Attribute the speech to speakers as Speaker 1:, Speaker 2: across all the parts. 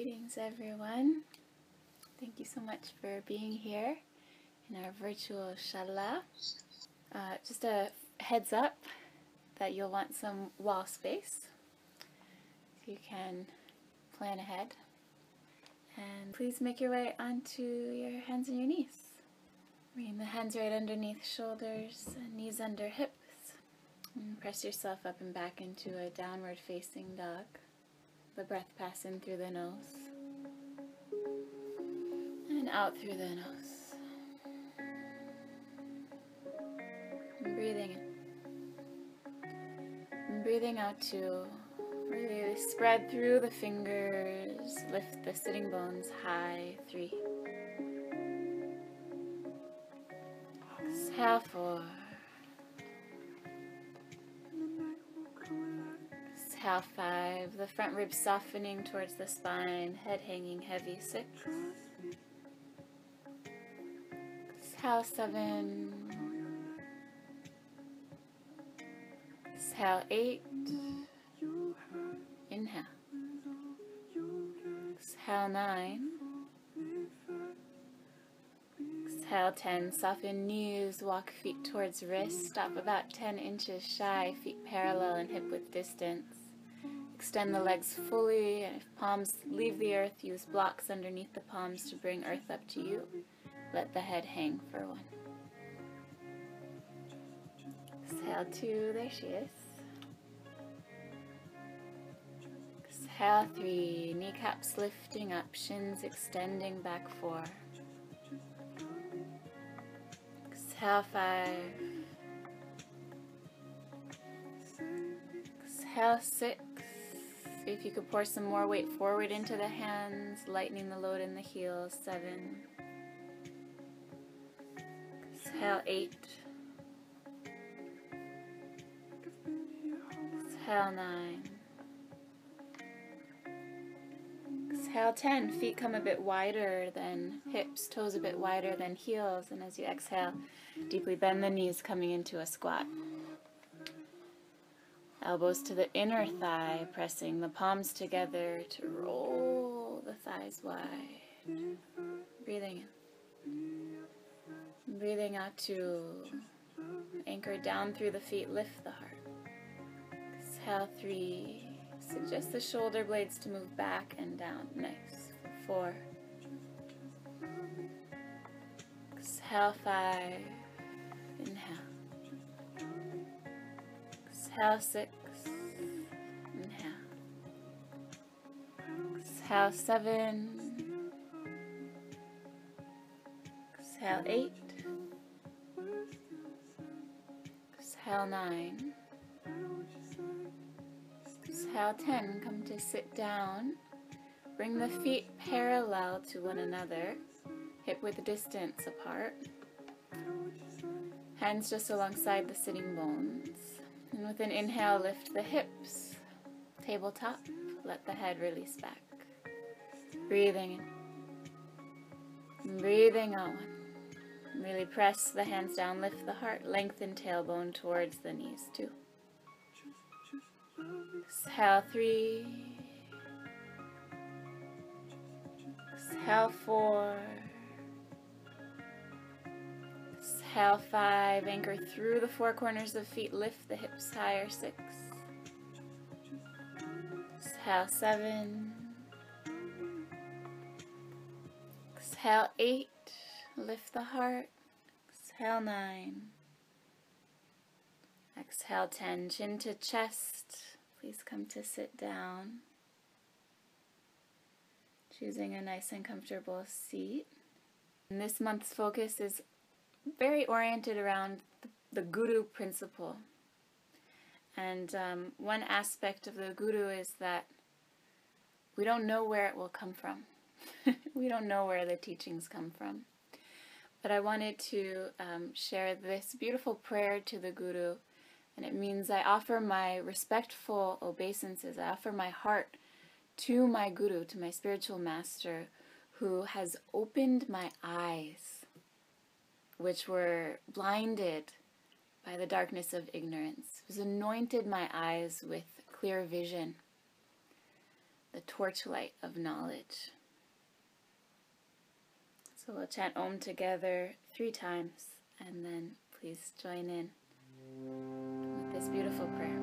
Speaker 1: Greetings, everyone. Thank you so much for being here in our virtual shala. Uh, just a heads up that you'll want some wall space. So you can plan ahead. And please make your way onto your hands and your knees. Bring the hands right underneath shoulders, knees under hips. And press yourself up and back into a downward facing dog. The breath pass in through the nose and out through the nose. And breathing in. Breathing out to really spread through the fingers, lift the sitting bones high. Three. Exhale four. Exhale five. The front ribs softening towards the spine, head hanging heavy. Six. Exhale seven. Exhale eight. Inhale. Exhale nine. Exhale 10. Soften knees, walk feet towards wrist. Stop about 10 inches shy, feet parallel and hip width distance. Extend the legs fully, and if palms leave the earth, use blocks underneath the palms to bring earth up to you. Let the head hang for one. Exhale two, there she is. Exhale three, kneecaps lifting up, shins extending back four. Exhale five. Exhale six. If you could pour some more weight forward into the hands, lightening the load in the heels. Seven. Exhale eight. Exhale nine. Exhale 10. Feet come a bit wider than hips, toes a bit wider than heels. And as you exhale, deeply bend the knees coming into a squat. Elbows to the inner thigh, pressing the palms together to roll the thighs wide. Breathing in. Breathing out to anchor down through the feet, lift the heart. Exhale three. Suggest the shoulder blades to move back and down. Nice. Four. Exhale five. Exhale six. Inhale. Exhale seven. Exhale eight. Exhale nine. Exhale 10, come to sit down. Bring the feet parallel to one another, hip width distance apart. Hands just alongside the sitting bones. And with an inhale, lift the hips, tabletop, let the head release back. Breathing in. Breathing out. Really press the hands down, lift the heart, lengthen tailbone towards the knees, two. Exhale three. Exhale four. Exhale five. Anchor through the four corners of feet. Lift the hips higher. Six. Exhale seven. Exhale eight. Lift the heart. Exhale nine. Exhale 10, chin to chest. Please come to sit down. Choosing a nice and comfortable seat. And this month's focus is very oriented around the, guru principle. And um, one aspect of the guru is that we don't know where it will come from. we don't know where the teachings come from. But I wanted to um, share this beautiful prayer to the guru and it means I offer my respectful obeisances. I offer my heart to my guru, to my spiritual master, who has opened my eyes, which were blinded by the darkness of ignorance, who's anointed my eyes with clear vision. the torchlight of knowledge. So we'll chant Om together three times and then please join in with this beautiful prayer.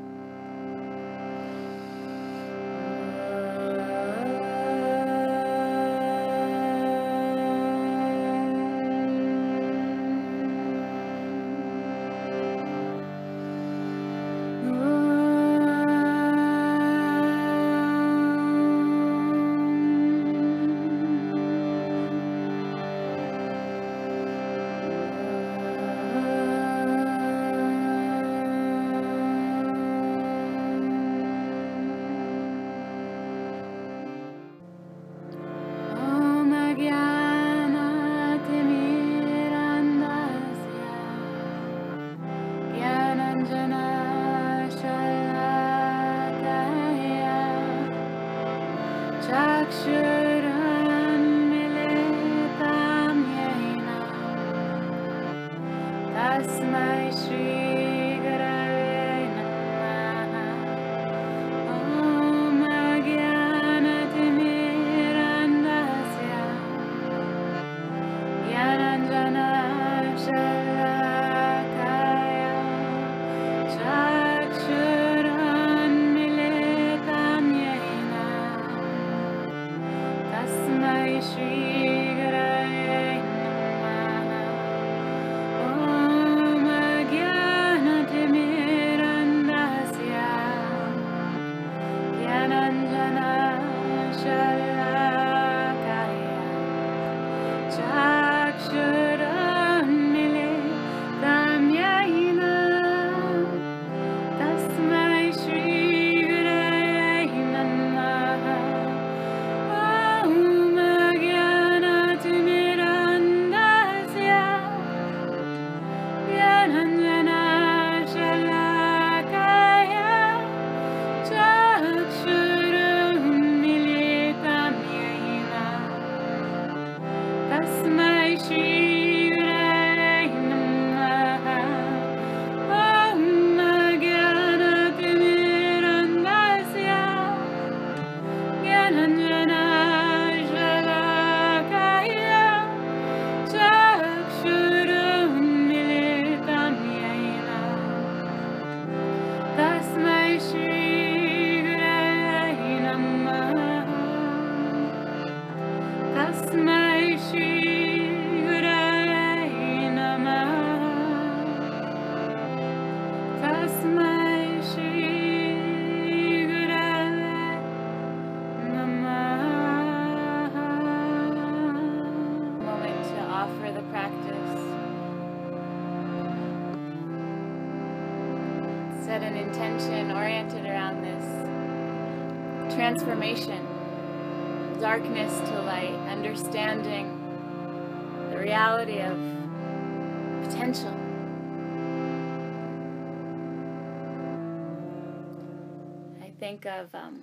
Speaker 1: Of um,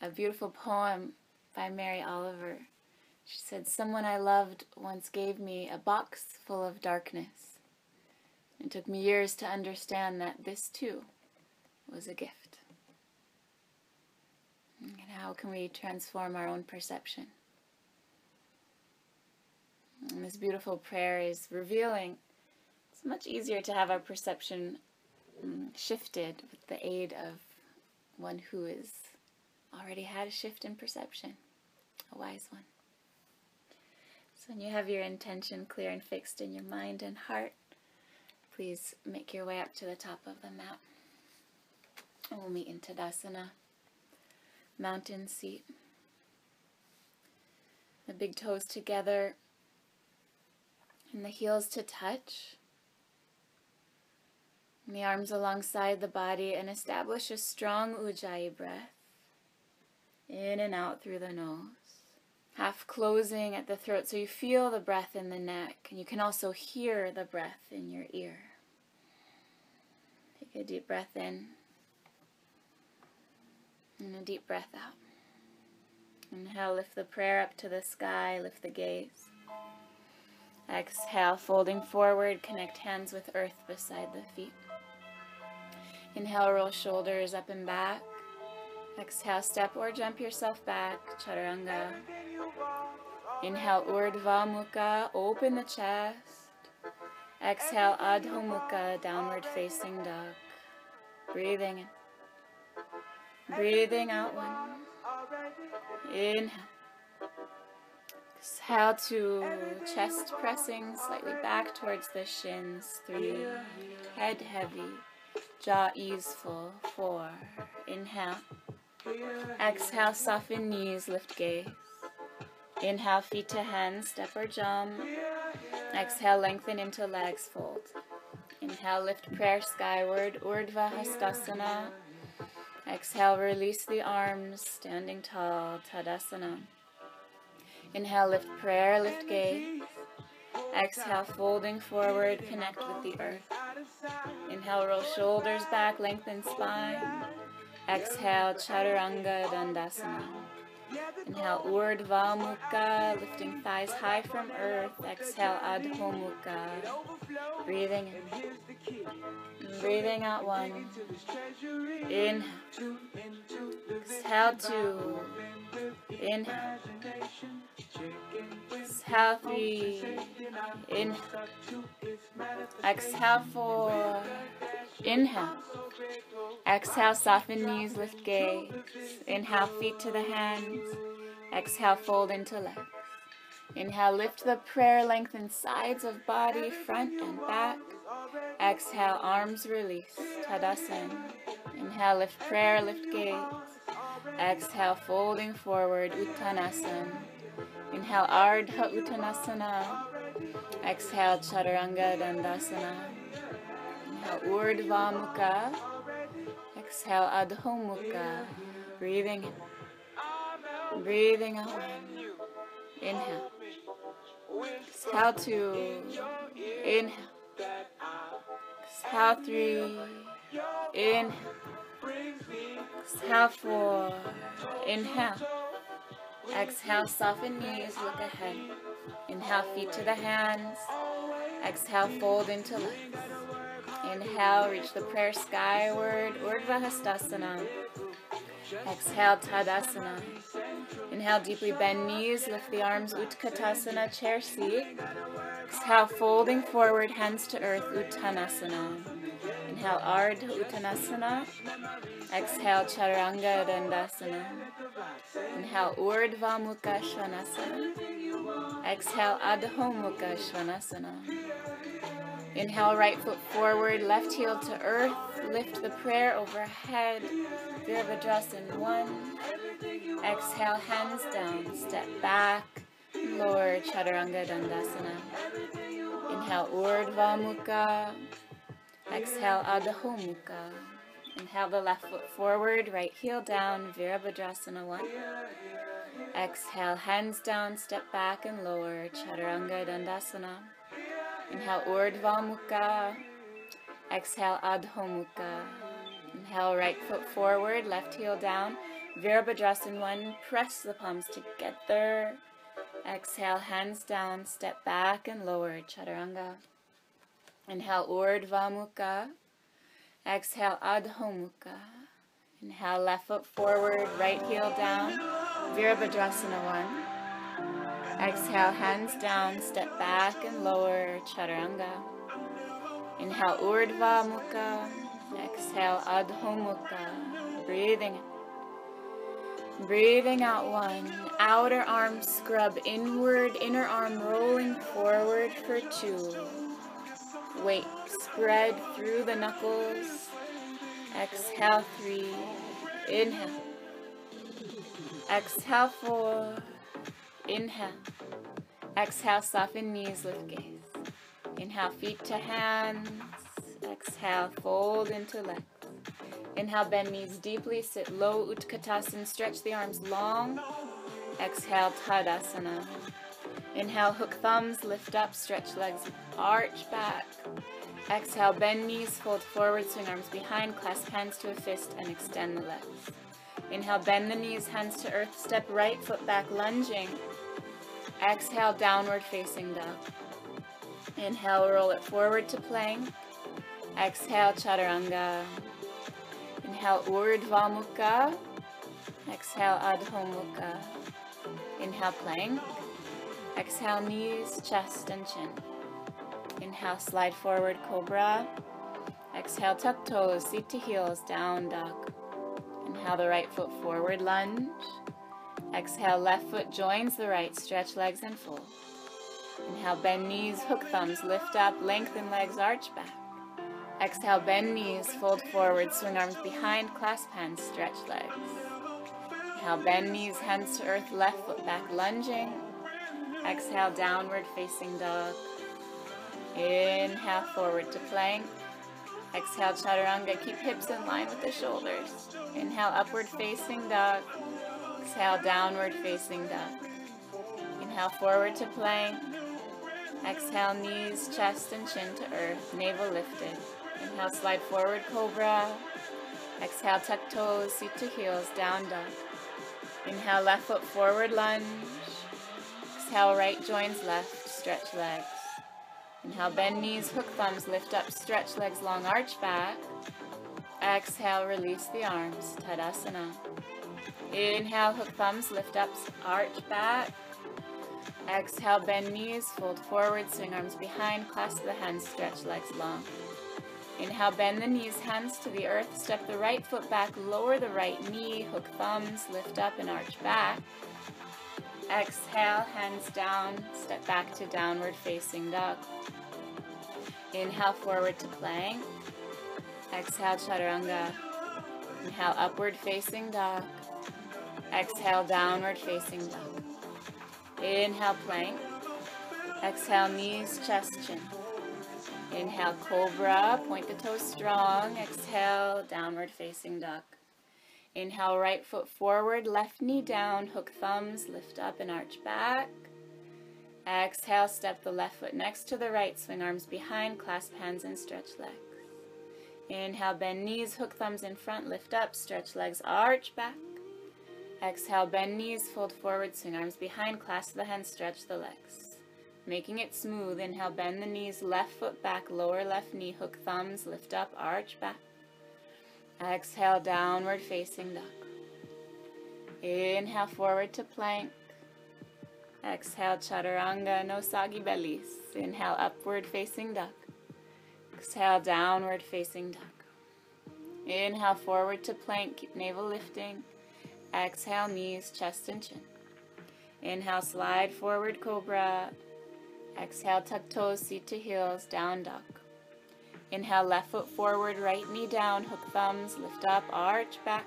Speaker 1: a beautiful poem by Mary Oliver. She said, Someone I loved once gave me a box full of darkness. It took me years to understand that this too was a gift. And how can we transform our own perception? And this beautiful prayer is revealing it's much easier to have our perception um, shifted with the aid of one who has already had a shift in perception, a wise one. So when you have your intention clear and fixed in your mind and heart, please make your way up to the top of the mat. And we'll meet in Tadasana mountain seat. The big toes together and the heels to touch. And the arms alongside the body and establish a strong Ujjayi breath. In and out through the nose. Half closing at the throat so you feel the breath in the neck and you can also hear the breath in your ear. Take a deep breath in. And a deep breath out. Inhale, lift the prayer up to the sky, lift the gaze. Exhale, folding forward, connect hands with earth beside the feet. Inhale, roll shoulders up and back. Exhale, step or jump yourself back, Chaturanga. Inhale, Urdhva Mukha, open the chest. Exhale, Adho Mukha, downward facing dog. Breathing in. Breathing out one. Inhale. Exhale to chest pressing slightly back towards the shins. Three. Head heavy. Jaw easeful. Four. Inhale. Exhale, soften knees, lift gaze. Inhale, feet to hands, step or jump. Exhale, lengthen into legs, fold. Inhale, lift prayer skyward, Urdhva Hastasana. Exhale, release the arms, standing tall, Tadasana. Inhale, lift prayer, lift gaze. Exhale, folding forward, connect with the earth. Inhale, roll shoulders back, lengthen spine. Exhale, Chaturanga Dandasana. Inhale, Urdhva Mukha, lifting thighs high from earth. Exhale, Adho Mukha. Breathing in. Breathing out one. Inhale. Exhale two. Inhale. Exhale three. Inhale. Exhale four. Inhale. Exhale, soften knees, lift gaze. Inhale, feet to the hands. Exhale, fold into legs. Inhale, lift the prayer, lengthen sides of body, front and back. Exhale, arms release, Tadasana. Inhale, lift prayer, lift gaze. Exhale, folding forward, Uttanasana. Inhale, Ardha Uttanasana. Exhale, Chaturanga Dandasana. Inhale, Urdhva Mukha. Exhale, Adho Mukha. Breathing in. Breathing out. Inhale. Exhale two. Inhale. Exhale three. Inhale. Exhale four. Inhale. Exhale, soften knees, look ahead. Inhale, feet to the hands. Exhale, fold into legs. Inhale, reach the prayer skyward, Urdhva Hastasana. Exhale, Tadasana. Inhale, deeply bend knees, lift the arms, Utkatasana, chair seat. Exhale, folding forward, hands to earth, Uttanasana. Inhale, Ardha Uttanasana. Exhale, Chaturanga Dandasana. Inhale, Urdhva Mukha Svanasana. Exhale, Adho Mukha Svanasana. Inhale, right foot forward, left heel to earth. Lift the prayer overhead. Virabhadrasana one. Exhale, hands down, step back. Lower Chaturanga Dandasana. Inhale, Urdhva Mukha. Exhale, Adho Mukha. Inhale the left foot forward, right heel down, Virabhadrasana one. Exhale, hands down, step back and lower, Chaturanga Dandasana. Inhale, Urdhva Mukha. Exhale, Adho Mukha. Inhale, right foot forward, left heel down. Virabhadrasana one. Press the palms together. Exhale, hands down, step back and lower, Chaturanga. Inhale, Urdhva Mukha. Exhale, Adho Mukha. Inhale, left foot forward, right heel down. Virabhadrasana one. Exhale, hands down, step back and lower, Chaturanga. Inhale, Urdhva Mukha. Exhale, Adho Mukha. Breathing in. Breathing out one. Outer arm scrub inward, inner arm rolling forward for two. Weight spread through the knuckles. Exhale, three. Inhale. Exhale, four. Inhale. Exhale, soften knees, lift gaze. Inhale, feet to hands. Exhale, fold into legs. Inhale, bend knees deeply, sit low, Utkatasana, stretch the arms long. Exhale, Tadasana. Inhale, hook thumbs, lift up, stretch legs, arch back. Exhale, bend knees, fold forward, swing arms behind, clasp hands to a fist, and extend the legs. Inhale, bend the knees, hands to earth, step right foot back, lunging. Exhale, downward facing dog. Inhale, roll it forward to plank. Exhale, chaturanga. Inhale, urdhva mukha. Exhale, Adho Mukha. Inhale, plank. Exhale, knees, chest, and chin. Inhale, slide forward, cobra. Exhale, tuck toes, seat to heels, down dog. Inhale the right foot forward, lunge. Exhale, left foot joins the right, stretch legs and fold. Inhale, bend knees, hook thumbs, lift up, lengthen legs, arch back. Exhale, bend knees, fold forward, swing arms behind, clasp hands, stretch legs. Inhale, bend knees, hands to earth, left foot back, lunging. Exhale, downward facing dog. Inhale, forward to plank. Exhale, chaturanga. Keep hips in line with the shoulders. Inhale, upward facing dog. Exhale, downward facing dog. Inhale, forward to plank. Exhale, knees, chest, and chin to earth. Navel lifted. Inhale, slide forward, cobra. Exhale, tuck toes, seat to heels, down dog. Inhale, left foot forward, lunge. Exhale, right joins left, stretch legs. Inhale, bend knees, hook thumbs, lift up, stretch legs, long arch back. Exhale, release the arms, Tadasana. Inhale, hook thumbs, lift up, arch back. Exhale, bend knees, fold forward, swing arms behind, clasp the hands, stretch legs long. Inhale, bend the knees, hands to the earth, step the right foot back, lower the right knee, hook thumbs, lift up and arch back. Exhale, hands down, step back to downward facing dog. Inhale, forward to plank. Exhale, chaturanga. Inhale, upward facing dog. Exhale, downward facing dog. Inhale, plank. Exhale, knees, chest, chin. Inhale, cobra, point the toes strong. Exhale, downward facing dog. Inhale, right foot forward, left knee down, hook thumbs, lift up and arch back. Exhale, step the left foot next to the right, swing arms behind, clasp hands and stretch legs. Inhale, bend knees, hook thumbs in front, lift up, stretch legs, arch back. Exhale, bend knees, fold forward, swing arms behind, clasp the hands, stretch the legs. Making it smooth, inhale, bend the knees, left foot back, lower left knee, hook thumbs, lift up, arch back. Exhale, downward facing dog. Inhale, forward to plank. Exhale, chaturanga, no sagi bellies. Inhale, upward facing dog. Exhale, downward facing dog. Inhale, forward to plank, keep navel lifting. Exhale, knees, chest, and chin. Inhale, slide forward, cobra. Exhale, tuck toes, seat to heels, down dog. Inhale, left foot forward, right knee down, hook thumbs, lift up, arch back.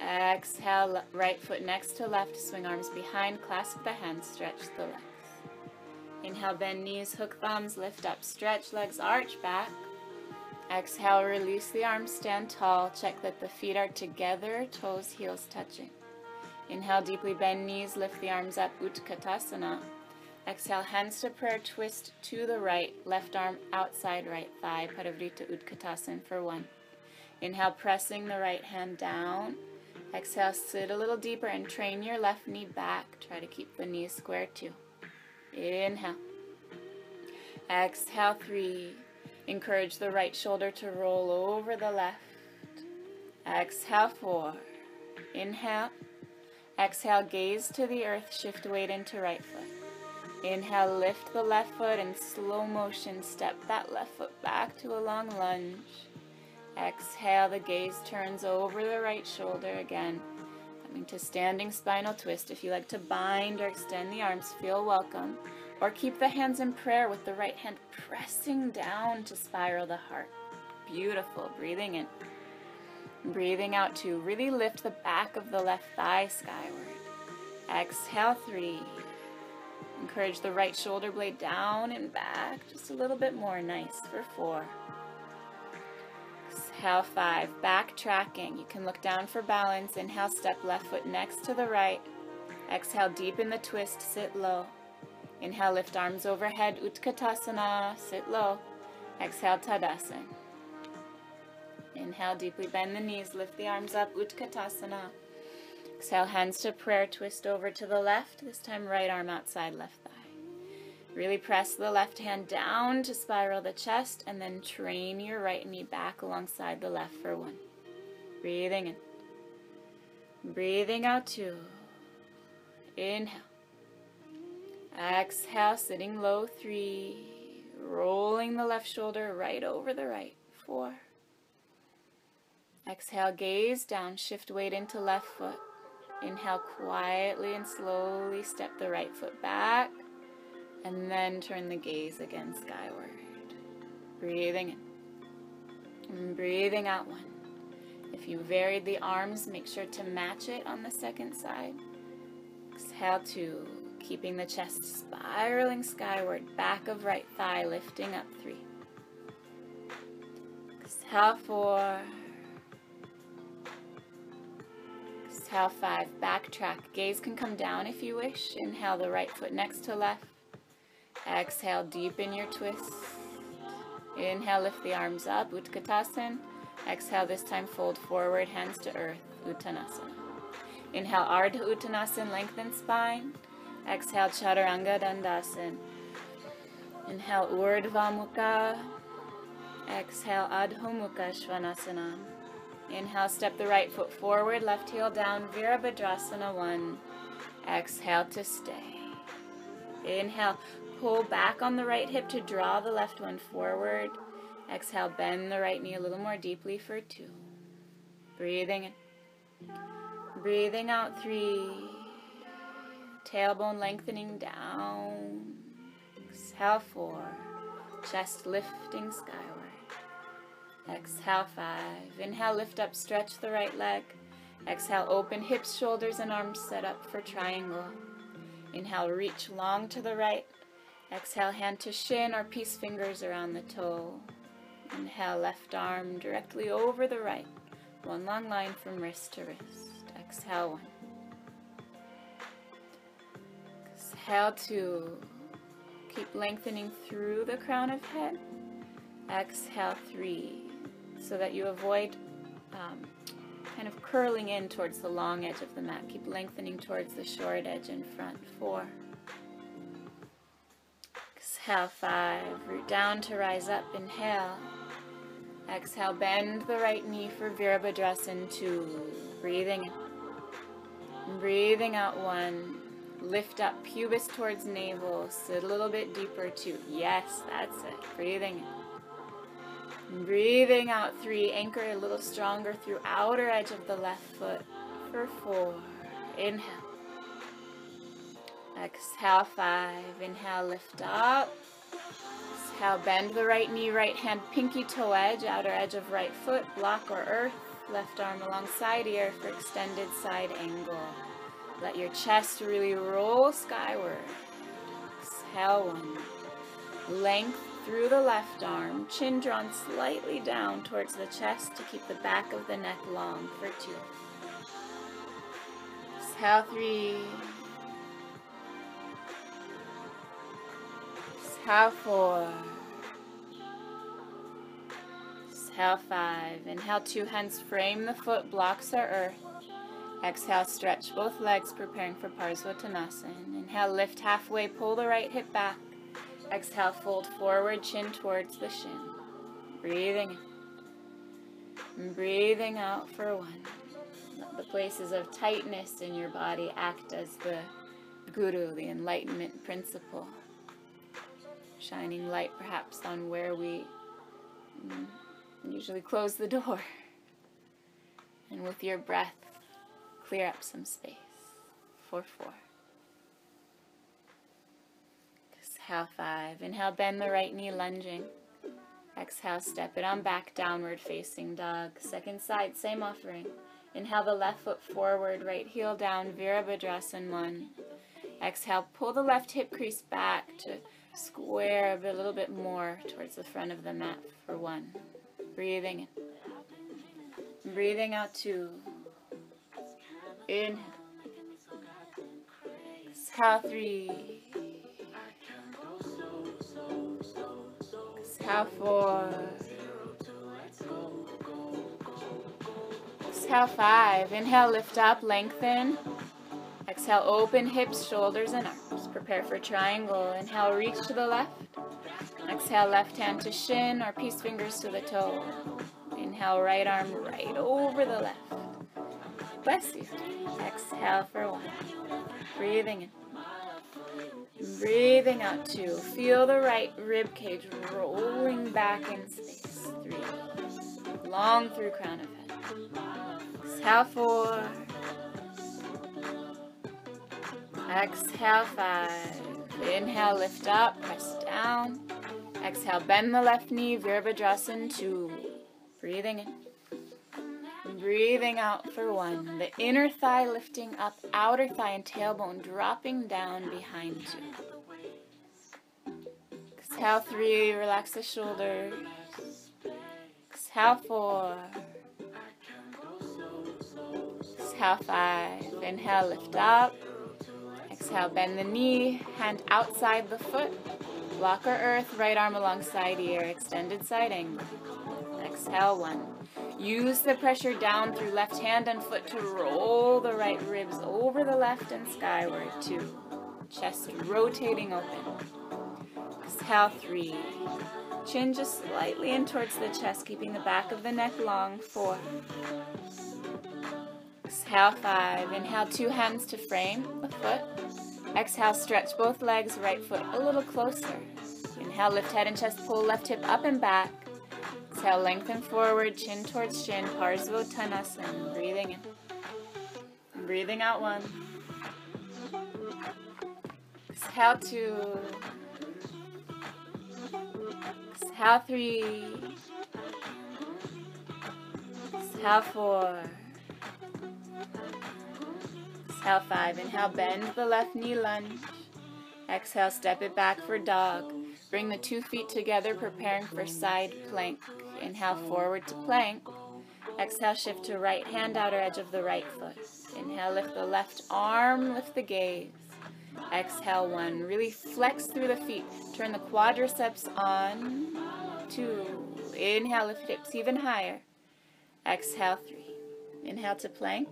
Speaker 1: Exhale, right foot next to left, swing arms behind, clasp the hands, stretch the legs. Inhale, bend knees, hook thumbs, lift up, stretch legs, arch back. Exhale, release the arms, stand tall. Check that the feet are together, toes, heels touching. Inhale, deeply bend knees, lift the arms up, Utkatasana. Exhale, hands to prayer, twist to the right, left arm outside right thigh, Parivrtta Utkatasana for one. Inhale, pressing the right hand down. Exhale, sit a little deeper and train your left knee back. Try to keep the knees square too. Inhale. Exhale, three. Encourage the right shoulder to roll over the left. Exhale, four. Inhale. Exhale, gaze to the earth, shift weight into right foot. Inhale, lift the left foot and slow motion step that left foot back to a long lunge. Exhale, the gaze turns over the right shoulder again, coming to standing spinal twist. If you like to bind or extend the arms, feel welcome. Or keep the hands in prayer with the right hand pressing down to spiral the heart. Beautiful. Breathing in. Breathing out two. Really lift the back of the left thigh skyward. Exhale three. Encourage the right shoulder blade down and back just a little bit more. Nice for four. Exhale five. Backtracking. You can look down for balance. Inhale, step left foot next to the right. Exhale, deepen the twist. Sit low. Inhale, lift arms overhead, Utkatasana, sit low. Exhale, Tadasana. Inhale, deeply bend the knees, lift the arms up, Utkatasana. Exhale, hands to prayer, twist over to the left, this time right arm outside left thigh. Really press the left hand down to spiral the chest, and then train your right knee back alongside the left for one. Breathing in. Breathing out two. Inhale. Exhale, sitting low three. Rolling the left shoulder right over the right. Four. Exhale, gaze down, shift weight into left foot. Inhale quietly and slowly step the right foot back. And then turn the gaze again skyward. Breathing in. And breathing out one. If you varied the arms, make sure to match it on the second side. Exhale two. Keeping the chest spiraling skyward. Back of right thigh lifting up three. Exhale four. Exhale five. Backtrack. Gaze can come down if you wish. Inhale the right foot next to left. Exhale, deepen your twist. Inhale, lift the arms up, Utkatasana. Exhale, this time fold forward, hands to earth, Uttanasana. Inhale, Ardha Uttanasana, lengthen spine. Exhale, Chaturanga Dandasana. Inhale, Urdhva Mukha. Exhale, Adho Mukha Svanasana. Inhale, step the right foot forward, left heel down, Virabhadrasana 1. Exhale to stay. Inhale, pull back on the right hip to draw the left one forward. Exhale, bend the right knee a little more deeply for two. Breathing in. Breathing out three. Tailbone lengthening down. Exhale four. Chest lifting skyward. Exhale five. Inhale, lift up, stretch the right leg. Exhale, open hips, shoulders, and arms set up for triangle. Inhale, reach long to the right. Exhale, hand to shin or peace fingers around the toe. Inhale, left arm directly over the right. One long line from wrist to wrist. Exhale, one. Exhale, two. Keep lengthening through the crown of head. Exhale, three. So that you avoid um, kind of curling in towards the long edge of the mat. Keep lengthening towards the short edge in front. Four. Exhale, five. Root down to rise up. Inhale. Exhale, bend the right knee for Virabhadrasana. Two. Breathing in. Breathing out. One. Lift up, pubis towards navel. Sit a little bit deeper. Two. Yes, that's it. Breathing in. Breathing out three, anchor a little stronger through outer edge of the left foot for four. Inhale. Exhale, five. Inhale, lift up. Exhale, bend the right knee, right hand, pinky toe edge, outer edge of right foot, block or earth. Left arm alongside ear for extended side angle. Let your chest really roll skyward. Exhale, one. Length through the left arm, chin drawn slightly down towards the chest to keep the back of the neck long for two. Exhale three. Exhale four. Exhale five. Inhale, two hands frame the foot, blocks our earth. Exhale, stretch both legs, preparing for Parsvottanasana. Inhale, lift halfway, pull the right hip back. Exhale, fold forward, chin towards the shin. Breathing in. breathing out for one. Let the places of tightness in your body act as the guru, the enlightenment principle. Shining light perhaps on where we mm, usually close the door. And with your breath, clear up some space for four. Exhale, five. Inhale, bend the right knee, lunging. Exhale, step it on back, downward facing dog. Second side, same offering. Inhale the left foot forward, right heel down, Virabhadrasana one. Exhale, pull the left hip crease back to square a little bit more towards the front of the mat for one. Breathing in. Breathing out two. Inhale. Exhale three. Exhale four. Exhale five. Inhale, lift up, lengthen. Exhale, open hips, shoulders, and arms. Prepare for triangle. Inhale, reach to the left. Exhale, left hand to shin or peace fingers to the toe. Inhale, right arm right over the left. Bless you. Exhale for one. Breathing in. Breathing out two. Feel the right rib cage rolling back in space. Three. Long through crown of head. Exhale four. Exhale five. Inhale, lift up, press down. Exhale, bend the left knee, Virabhadrasana two. Breathing in. Breathing out for one. The inner thigh lifting up, outer thigh and tailbone dropping down behind you. Exhale three, relax the shoulders. Exhale four. Exhale five. Inhale, lift up. Exhale, bend the knee, hand outside the foot. Block or earth, right arm alongside ear, extended side angle. Exhale, one. Use the pressure down through left hand and foot to roll the right ribs over the left and skyward. Two. Chest rotating open. Exhale, three. Chin just slightly in towards the chest, keeping the back of the neck long. Four. Exhale, five. Inhale, two hands to frame the foot. Exhale, stretch both legs, right foot a little closer. Inhale, lift head and chest, pull left hip up and back. Exhale, lengthen forward, chin towards chin, Parsvottanasana. Breathing in. Breathing out one. Exhale two. Exhale three. Exhale four. Exhale five. Inhale, bend the left knee lunge. Exhale, step it back for dog. Bring the two feet together, preparing for side plank. Inhale, forward to plank. Exhale, shift to right hand, outer edge of the right foot. Inhale, lift the left arm, lift the gaze. Exhale, one. Really flex through the feet. Turn the quadriceps on. Two. Inhale, lift hips even higher. Exhale, three. Inhale to plank.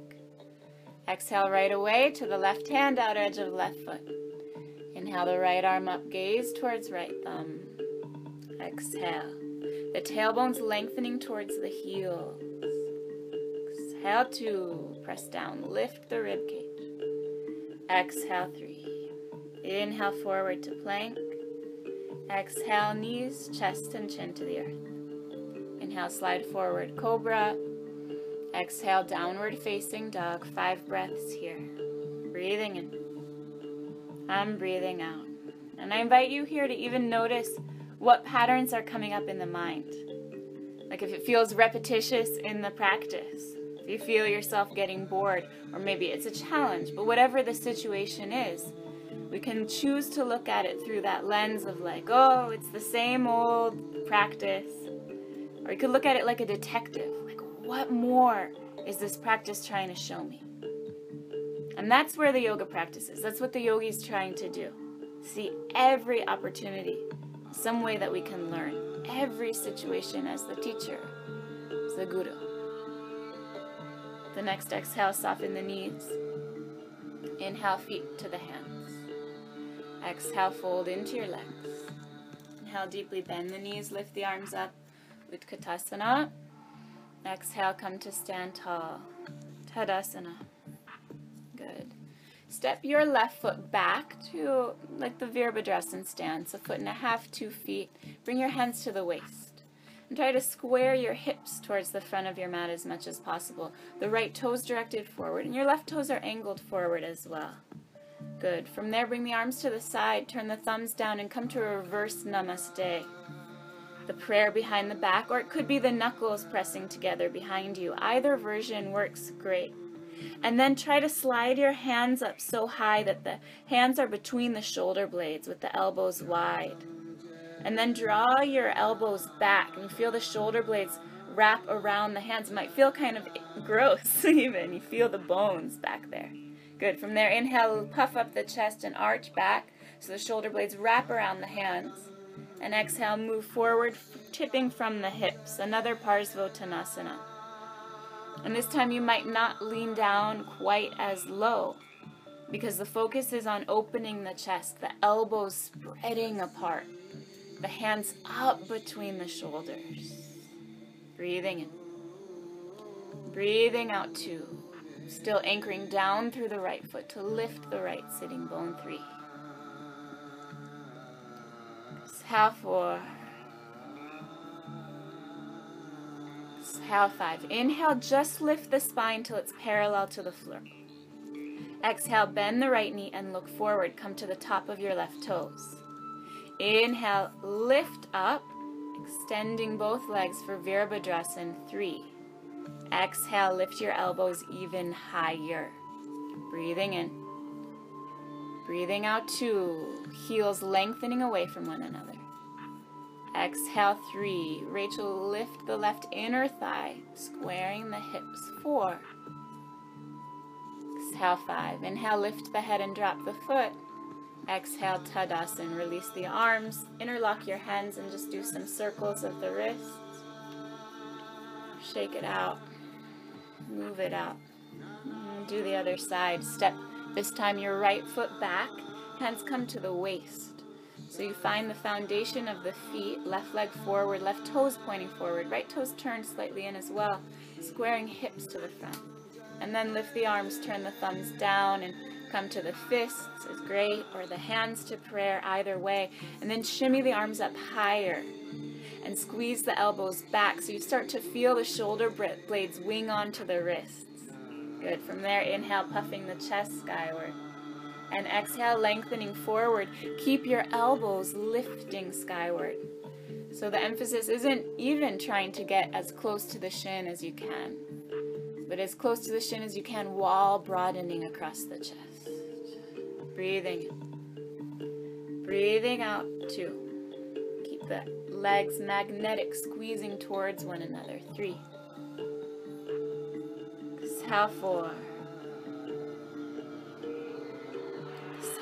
Speaker 1: Exhale right away to the left hand, outer edge of the left foot. Inhale the right arm up, gaze towards right thumb. Exhale. The tailbone's lengthening towards the heels. Exhale two. Press down. Lift the rib cage. Exhale three. Inhale forward to plank. Exhale knees, chest, and chin to the earth. Inhale slide forward cobra. Exhale, downward facing dog. Five breaths here. Breathing in. I'm breathing out. And I invite you here to even notice what patterns are coming up in the mind. Like if it feels repetitious in the practice, if you feel yourself getting bored, or maybe it's a challenge, but whatever the situation is, we can choose to look at it through that lens of like, oh, it's the same old practice. Or you could look at it like a detective, like, what more is this practice trying to show me? And that's where the yoga practice is. That's what the yogi is trying to do. See every opportunity, some way that we can learn. Every situation as the teacher, as the guru. The next exhale, soften the knees. Inhale, feet to the hands. Exhale, fold into your legs. Inhale, deeply bend the knees, lift the arms up. with Utkatasana. Exhale, come to stand tall. Tadasana. Good. Step your left foot back to like the Virabhadrasana stance, a foot and a half, two feet. Bring your hands to the waist. And try to square your hips towards the front of your mat as much as possible. The right toes directed forward, and your left toes are angled forward as well. Good. From there, bring the arms to the side, turn the thumbs down, and come to a reverse namaste. The prayer behind the back, or it could be the knuckles pressing together behind you. Either version works great. And then try to slide your hands up so high that the hands are between the shoulder blades with the elbows wide. And then draw your elbows back and feel the shoulder blades wrap around the hands. It might feel kind of gross even. You feel the bones back there. Good. From there, inhale, puff up the chest and arch back so the shoulder blades wrap around the hands. And exhale, move forward, tipping from the hips. Another Parsvottanasana. And this time you might not lean down quite as low because the focus is on opening the chest, the elbows spreading apart, the hands up between the shoulders. Breathing in. Breathing out two. Still anchoring down through the right foot to lift the right sitting bone. Three. Exhale four. Exhale five. Inhale, just lift the spine till it's parallel to the floor. Exhale, bend the right knee and look forward. Come to the top of your left toes. Inhale, lift up, extending both legs for Virabhadrasana. Three. Exhale, lift your elbows even higher. Breathing in. Breathing out two. Heels lengthening away from one another. Exhale, three. Rachel, lift the left inner thigh, squaring the hips. Four. Exhale, five. Inhale, lift the head and drop the foot. Exhale, Tadasana. Release the arms. Interlock your hands and just do some circles of the wrists. Shake it out. Move it out. Mm, do the other side. Step this time your right foot back. Hands come to the waist. So you find the foundation of the feet, left leg forward, left toes pointing forward, right toes turned slightly in as well, squaring hips to the front. And then lift the arms, turn the thumbs down, and come to the fists is great, or the hands to prayer, either way. And then shimmy the arms up higher and squeeze the elbows back so you start to feel the shoulder blades wing onto the wrists. Good. From there, inhale, puffing the chest skyward. And exhale, lengthening forward. Keep your elbows lifting skyward. So the emphasis isn't even trying to get as close to the shin as you can, but as close to the shin as you can while broadening across the chest. Breathing. Breathing out, two. Keep the legs magnetic, squeezing towards one another. Three. Exhale, four.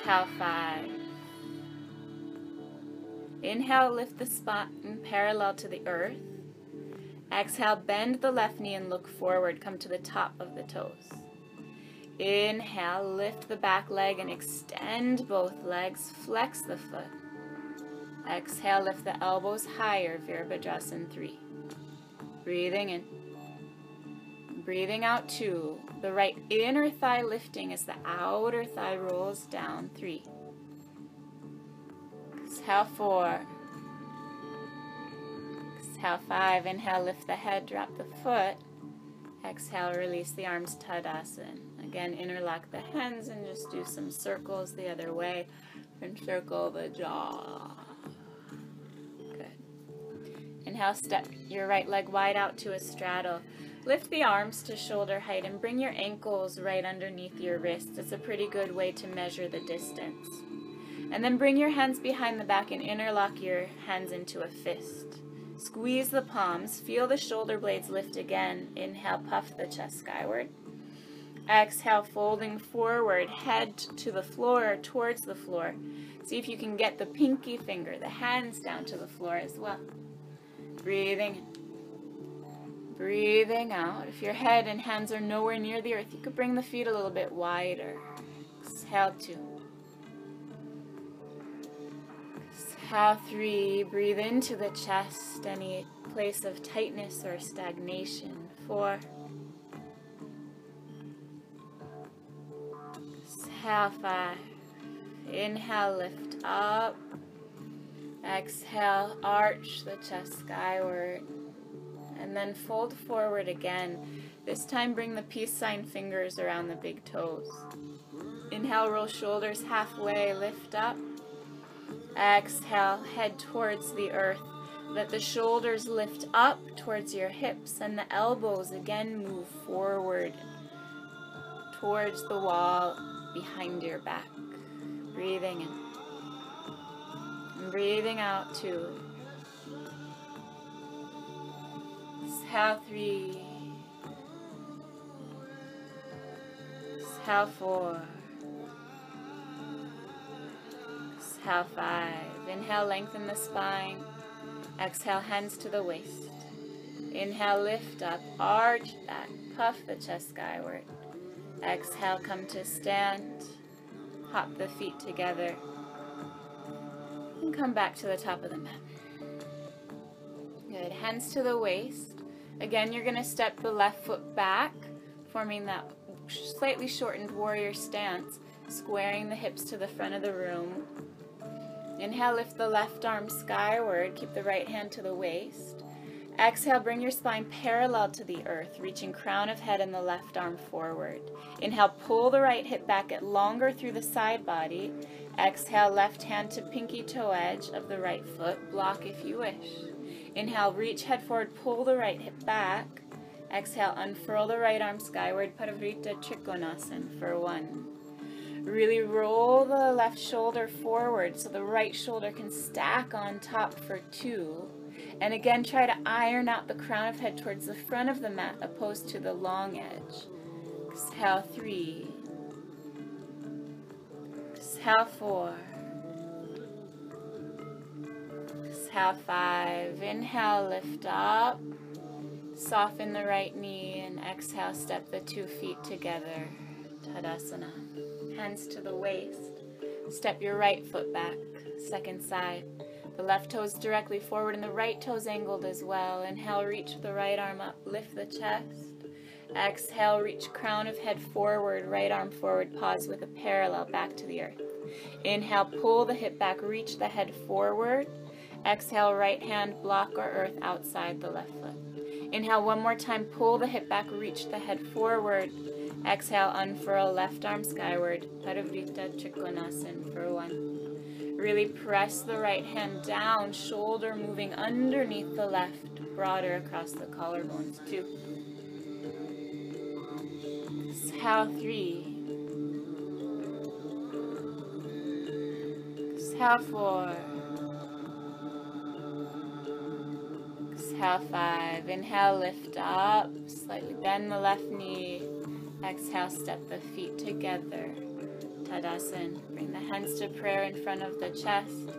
Speaker 1: Exhale, five. Inhale, lift the spine parallel to the earth. Exhale, bend the left knee and look forward. Come to the top of the toes. Inhale, lift the back leg and extend both legs. Flex the foot. Exhale, lift the elbows higher. Virabhadrasana 3. Breathing in. Breathing out 2. The right inner thigh lifting as the outer thigh rolls down. 3. Exhale, 4. Exhale, 5. Inhale, lift the head, drop the foot. Exhale, release the arms, Tadasana. Again, interlock the hands and just do some circles the other way. And circle the jaw. Good. Inhale, step your right leg wide out to a straddle. Lift the arms to shoulder height and bring your ankles right underneath your wrists. It's a pretty good way to measure the distance. And then bring your hands behind the back and interlock your hands into a fist. Squeeze the palms. Feel the shoulder blades lift again. Inhale, puff the chest skyward. Exhale, folding forward, head to the floor, or towards the floor. See if you can get the pinky finger, the hands down to the floor as well. Breathing. Breathing out. If your head and hands are nowhere near the earth, you could bring the feet a little bit wider. Exhale, two. Exhale, three. Breathe into the chest, any place of tightness or stagnation. Four. Exhale, five. Inhale, lift up. Exhale, arch the chest skyward. And then fold forward again. This time, bring the peace sign fingers around the big toes. Inhale, roll shoulders halfway, lift up. Exhale, head towards the earth. Let the shoulders lift up towards your hips and the elbows again move forward towards the wall behind your back. Breathing in. And breathing out two. Exhale three. Exhale four. Exhale five. Inhale, lengthen the spine. Exhale, hands to the waist. Inhale, lift up, arch back, puff the chest skyward. Exhale, come to stand. Hop the feet together. And come back to the top of the mat. Good. Hands to the waist. Again, you're going to step the left foot back, forming that slightly shortened warrior stance, squaring the hips to the front of the room. Inhale, lift the left arm skyward, keep the right hand to the waist. Exhale, bring your spine parallel to the earth, reaching crown of head and the left arm forward. Inhale, pull the right hip back, get longer through the side body. Exhale, left hand to pinky toe edge of the right foot, block if you wish. Inhale, reach head forward, pull the right hip back. Exhale, unfurl the right arm skyward, Parivrtta Trikonasana for one. Really roll the left shoulder forward so the right shoulder can stack on top for two. And again, try to iron out the crown of head towards the front of the mat opposed to the long edge. Exhale, three. Exhale, four. Exhale, five. Inhale, lift up. Soften the right knee and exhale, step the two feet together. Tadasana. Hands to the waist. Step your right foot back, second side. The left toes directly forward and the right toes angled as well. Inhale, reach the right arm up, lift the chest. Exhale, reach crown of head forward, right arm forward, pause with a parallel back to the earth. Inhale, pull the hip back, reach the head forward. Exhale, right hand block or earth outside the left foot. Inhale one more time, pull the hip back, reach the head forward. Exhale, unfurl left arm skyward, Parivrtta Trikonasana for one. Really press the right hand down, shoulder moving underneath the left, broader across the collarbones. Two. Exhale, three. Exhale, four. Exhale, five. Inhale, lift up, slightly bend the left knee. Exhale, step the feet together. Tadasana. Bring the hands to prayer in front of the chest.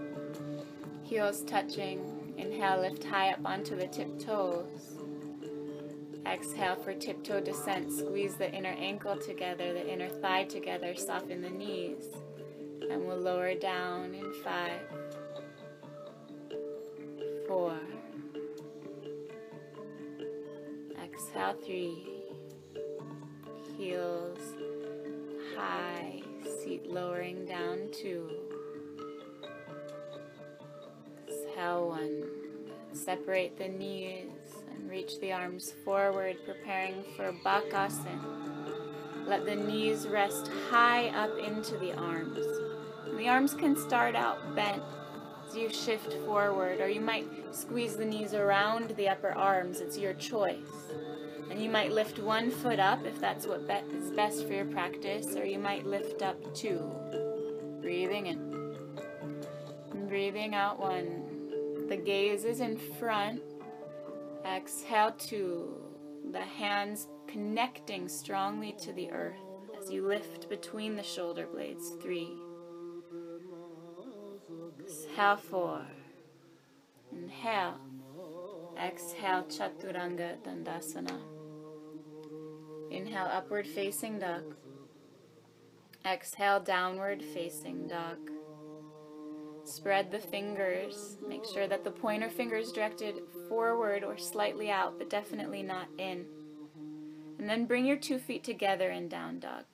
Speaker 1: Heels touching. Inhale, lift high up onto the tiptoes. Exhale for tiptoe descent. Squeeze the inner ankle together, the inner thigh together. Soften the knees. And we'll lower down in five, four, exhale three, heels high, seat lowering down two. Exhale one. Separate the knees and reach the arms forward, preparing for Bakasana. Let the knees rest high up into the arms. The arms can start out bent you shift forward, or you might squeeze the knees around the upper arms. It's your choice. And you might lift one foot up if that's what be- is best for your practice, or you might lift up two. Breathing in. And breathing out one. The gaze is in front. Exhale two. The hands connecting strongly to the earth as you lift between the shoulder blades. Three. Exhale four. Inhale. Exhale Chaturanga Dandasana. Inhale upward facing dog. Exhale downward facing dog. Spread the fingers. Make sure that the pointer finger is directed forward or slightly out, but definitely not in. And then bring your two feet together in down dog.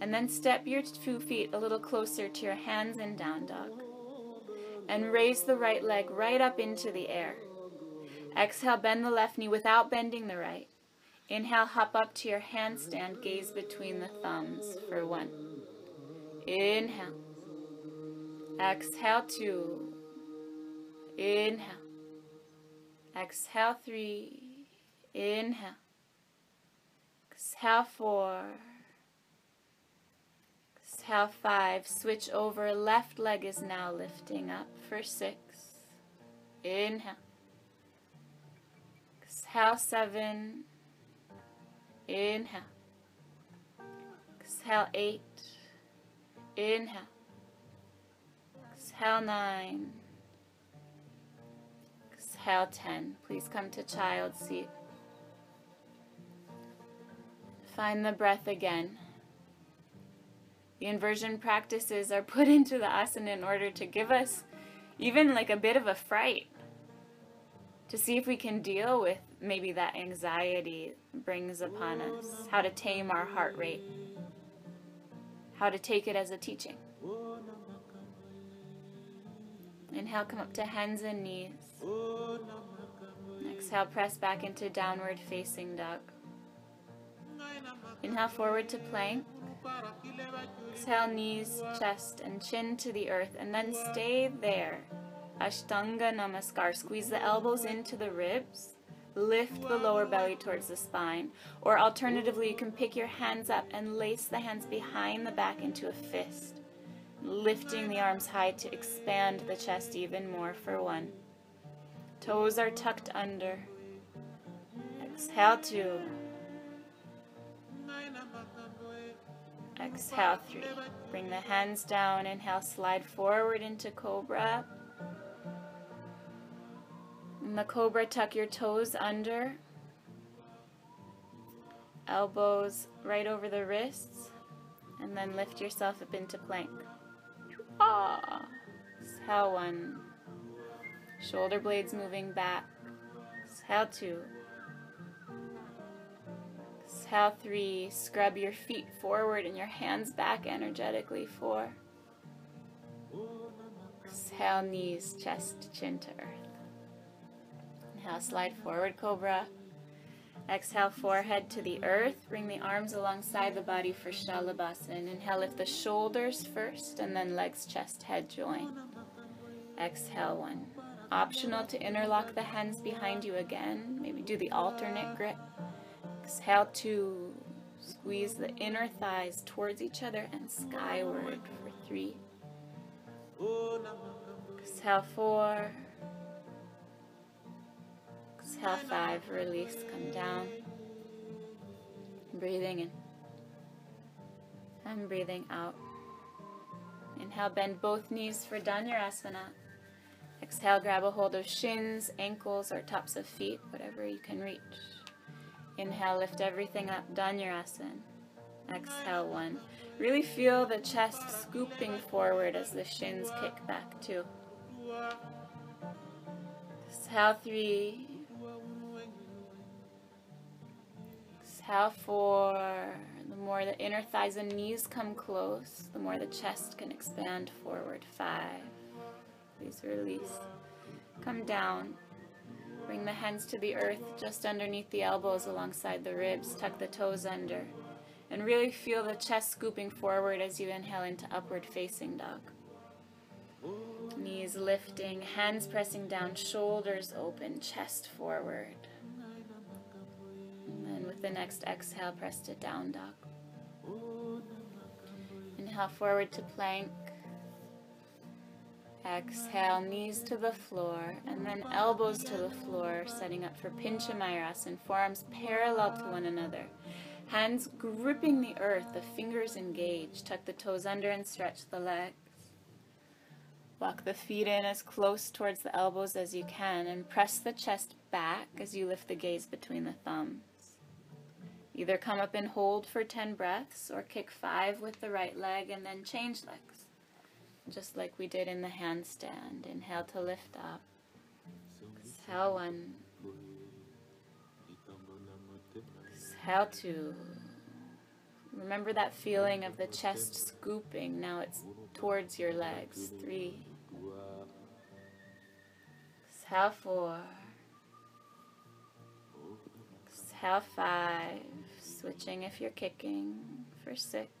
Speaker 1: And then step your two feet a little closer to your hands in down dog. And raise the right leg right up into the air. Exhale, bend the left knee without bending the right. Inhale, hop up to your handstand, gaze between the thumbs for one. Inhale. Exhale, two. Inhale. Exhale, three. Inhale. Exhale, four. Exhale, five. Switch over. Left leg is now lifting up for six. Inhale. Exhale, seven. Inhale. Exhale, eight. Inhale. Exhale, nine. Exhale, ten. Please come to child seat. Find the breath again. The inversion practices are put into the asana in order to give us even like a bit of a fright to see if we can deal with maybe that anxiety brings upon us, how to tame our heart rate, how to take it as a teaching. Inhale, come up to hands and knees. Exhale, press back into downward facing dog. Inhale, forward to plank. Exhale, knees, chest, and chin to the earth, and then stay there. Ashtanga Namaskar. Squeeze the elbows into the ribs. Lift the lower belly towards the spine. Or alternatively, you can pick your hands up and lace the hands behind the back into a fist. Lifting the arms high to expand the chest even more for one. Toes are tucked under. Exhale, two. Exhale, three. Bring the hands down. Inhale, slide forward into cobra. In the cobra, tuck your toes under. Elbows right over the wrists. And then lift yourself up into plank. Ah. Exhale, one. Shoulder blades moving back. Exhale, two. Exhale, three. Scrub your feet forward and your hands back energetically. Four. Exhale, knees, chest, chin to earth. Inhale, slide forward, cobra. Exhale, forehead to the earth. Bring the arms alongside the body for Shalabhasana. Inhale, lift the shoulders first and then legs, chest, head join. Exhale, one. Optional to interlock the hands behind you again. Maybe do the alternate grip. Exhale, to Squeeze the inner thighs towards each other and skyward for three. Exhale, four. Exhale, five. Release, come down. Breathing in. And breathing out. Inhale, bend both knees for Dhanurasana. Exhale, grab a hold of shins, ankles, or tops of feet, whatever you can reach. Inhale, lift everything up, Dhanurasana. Exhale, one. Really feel the chest scooping forward as the shins kick back, two. Exhale, three. Exhale, four. The more the inner thighs and knees come close, the more the chest can expand forward, five. Please release. Come down. Bring the hands to the earth just underneath the elbows alongside the ribs. Tuck the toes under. And really feel the chest scooping forward as you inhale into upward facing dog. Knees lifting, hands pressing down, shoulders open, chest forward. And then with the next exhale, press to down dog. Inhale forward to plank. Exhale, knees to the floor, and then elbows to the floor, setting up for Pincha Mayurasana, forearms parallel to one another. Hands gripping the earth, the fingers engaged. Tuck the toes under and stretch the legs. Walk the feet in as close towards the elbows as you can, and press the chest back as you lift the gaze between the thumbs. Either come up and hold for 10 breaths, or kick five with the right leg and then change legs just like we did in the handstand. Inhale to lift up. Exhale one. Exhale two. Remember that feeling of the chest scooping. Now it's towards your legs. Three. Exhale four. Exhale five. Switching if you're kicking for six.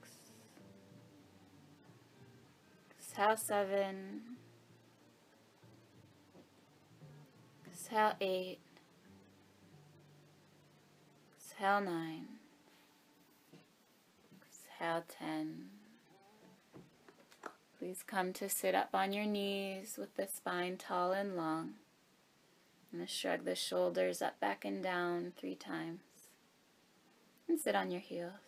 Speaker 1: Exhale seven. Exhale eight. Exhale nine. Exhale ten. Please come to sit up on your knees with the spine tall and long. And shrug the shoulders up, back, and down three times. And sit on your heels.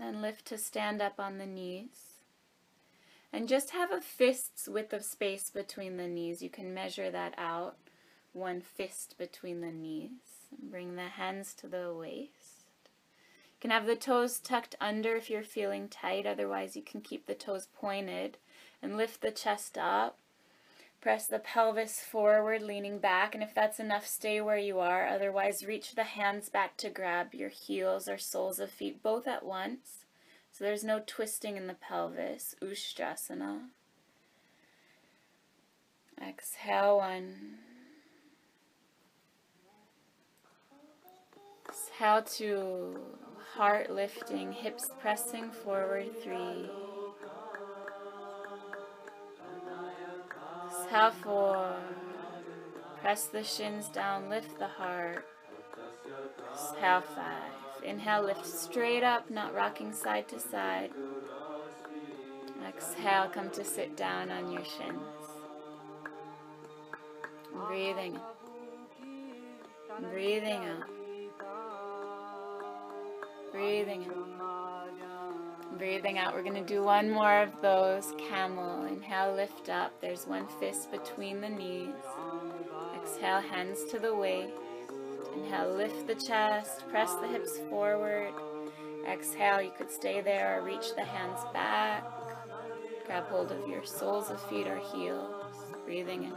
Speaker 1: Then lift to stand up on the knees. And just have a fist's width of space between the knees. You can measure that out. One fist between the knees. Bring the hands to the waist. You can have the toes tucked under if you're feeling tight. Otherwise, you can keep the toes pointed And lift the chest up. Press the pelvis forward, leaning back. And if that's enough, stay where you are. Otherwise, reach the hands back to grab your heels or soles of feet both at once. So there's no twisting in the pelvis. Ustrasana. Exhale one. Exhale two. Heart lifting, hips pressing forward three. Exhale four. Press the shins down, lift the heart. Exhale five. Inhale, lift straight up, not rocking side to side. Exhale, come to sit down on your shins. Breathing Breathing out. Breathing in. Breathing out. We're going to do one more of those camel. Inhale, lift up. There's one fist between the knees. Exhale, hands to the waist. Inhale, lift the chest. Press the hips forward. Exhale, you could stay there or reach the hands back. Grab hold of your soles of feet or heels. Breathing in.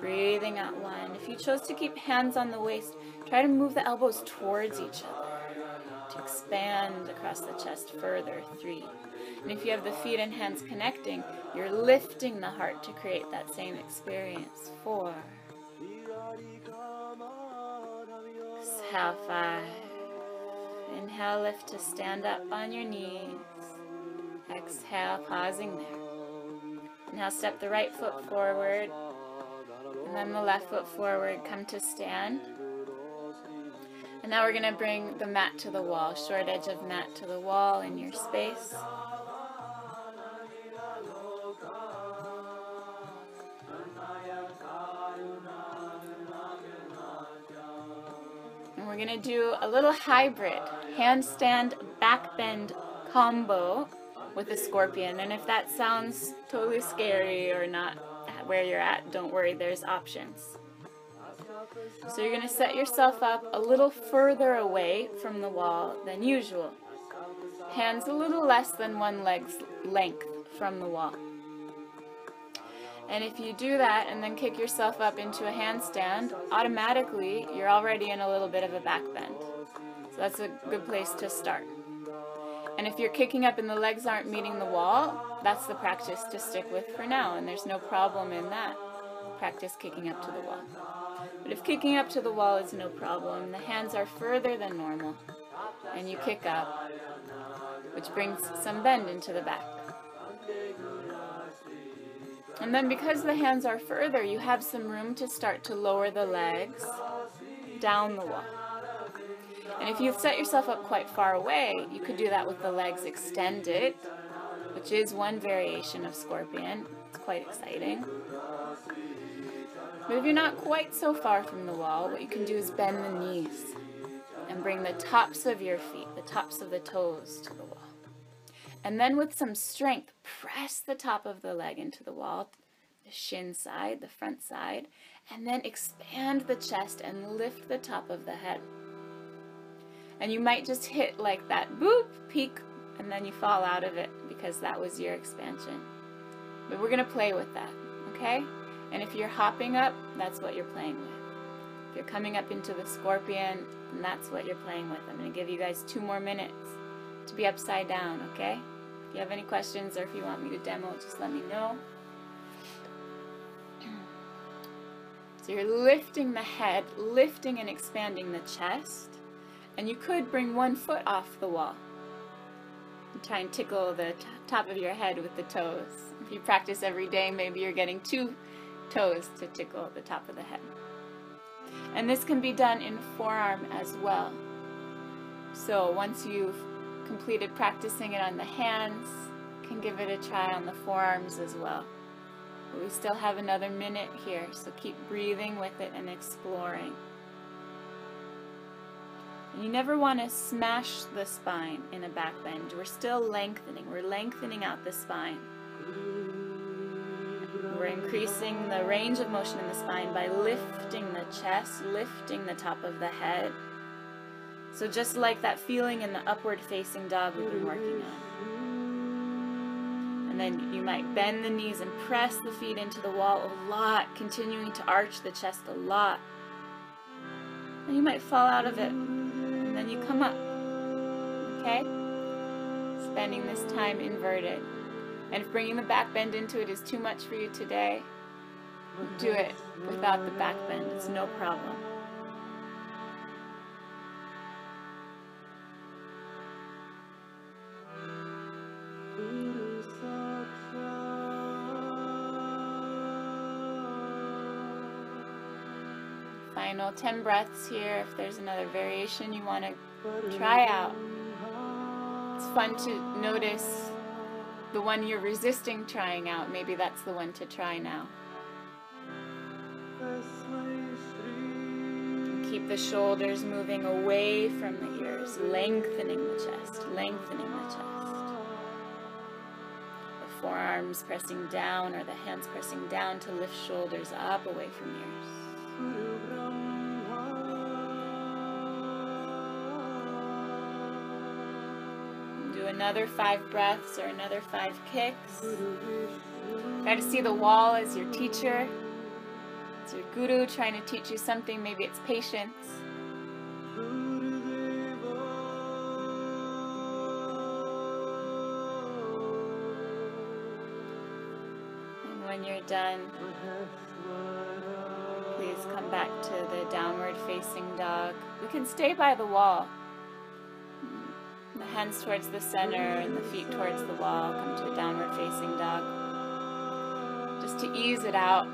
Speaker 1: Breathing out one. If you chose to keep hands on the waist, try to move the elbows towards each other to expand across the chest further. Three. And if you have the feet and hands connecting, you're lifting the heart to create that same experience. Four. Exhale, five. Inhale, lift to stand up on your knees. Exhale, pausing there. Now step the right foot forward, and then the left foot forward. Come to stand. Now we're going to bring the mat to the wall, short edge of mat to the wall in your space. And we're going to do a little hybrid handstand back bend combo with a scorpion. And if that sounds totally scary or not where you're at, don't worry, there's options. So you're going to set yourself up a little further away from the wall than usual. Hands a little less than one leg's length from the wall. And if you do that and then kick yourself up into a handstand, automatically you're already in a little bit of a back bend. So that's a good place to start. And if you're kicking up and the legs aren't meeting the wall, that's the practice to stick with for now, and there's no problem in that. Practice kicking up to the wall. But if kicking up to the wall is no problem, the hands are further than normal, and you kick up, which brings some bend into the back. And then because the hands are further, you have some room to start to lower the legs down the wall. And if you've set yourself up quite far away, you could do that with the legs extended, which is one variation of scorpion. It's quite exciting. But if you're not quite so far from the wall, what you can do is bend the knees and bring the tops of your feet, the tops of the toes to the wall. And then with some strength, press the top of the leg into the wall, the shin side, the front side, and then expand the chest and lift the top of the head. And you might just hit like that boop, peak, and then you fall out of it because that was your expansion. But we're going to play with that, okay? And if you're hopping up, that's what you're playing with. If you're coming up into the scorpion, that's what you're playing with. I'm going to give you guys two more minutes to be upside down, okay? If you have any questions or if you want me to demo, just let me know. So you're lifting the head, lifting and expanding the chest. And you could bring one foot off the wall. And try and tickle the top of your head with the toes. If you practice every day, maybe you're getting two toes to tickle the top of the head. And this can be done in forearm as well. So once you've completed practicing it on the hands, can give it a try on the forearms as well. But we still have another minute here, so keep breathing with it and exploring. You never want to smash the spine in a back bend. We're still lengthening. We're lengthening out the spine. We're increasing the range of motion in the spine by lifting the chest, lifting the top of the head. So just like that feeling in the upward facing dog we've been working on. And then you might bend the knees and press the feet into the wall a lot, continuing to arch the chest a lot. And you might fall out of it. And then you come up. Okay? Spending this time inverted. And if bringing the back bend into it is too much for you today, do it without the back bend. It's no problem. Final 10 breaths here. If there's another variation you want to try out, it's fun to notice the one you're resisting trying out. Maybe that's the one to try now. Keep the shoulders moving away from the ears, lengthening the chest, lengthening the chest. The forearms pressing down or the hands pressing down to lift shoulders up away from ears. Another five breaths or another five kicks. Try to see the wall as your teacher. It's your guru trying to teach you something. Maybe it's patience. And when you're done, please come back to the downward facing dog. We can stay by the wall. The hands towards the center and the feet towards the wall. Come to a downward facing dog. Just to ease it out.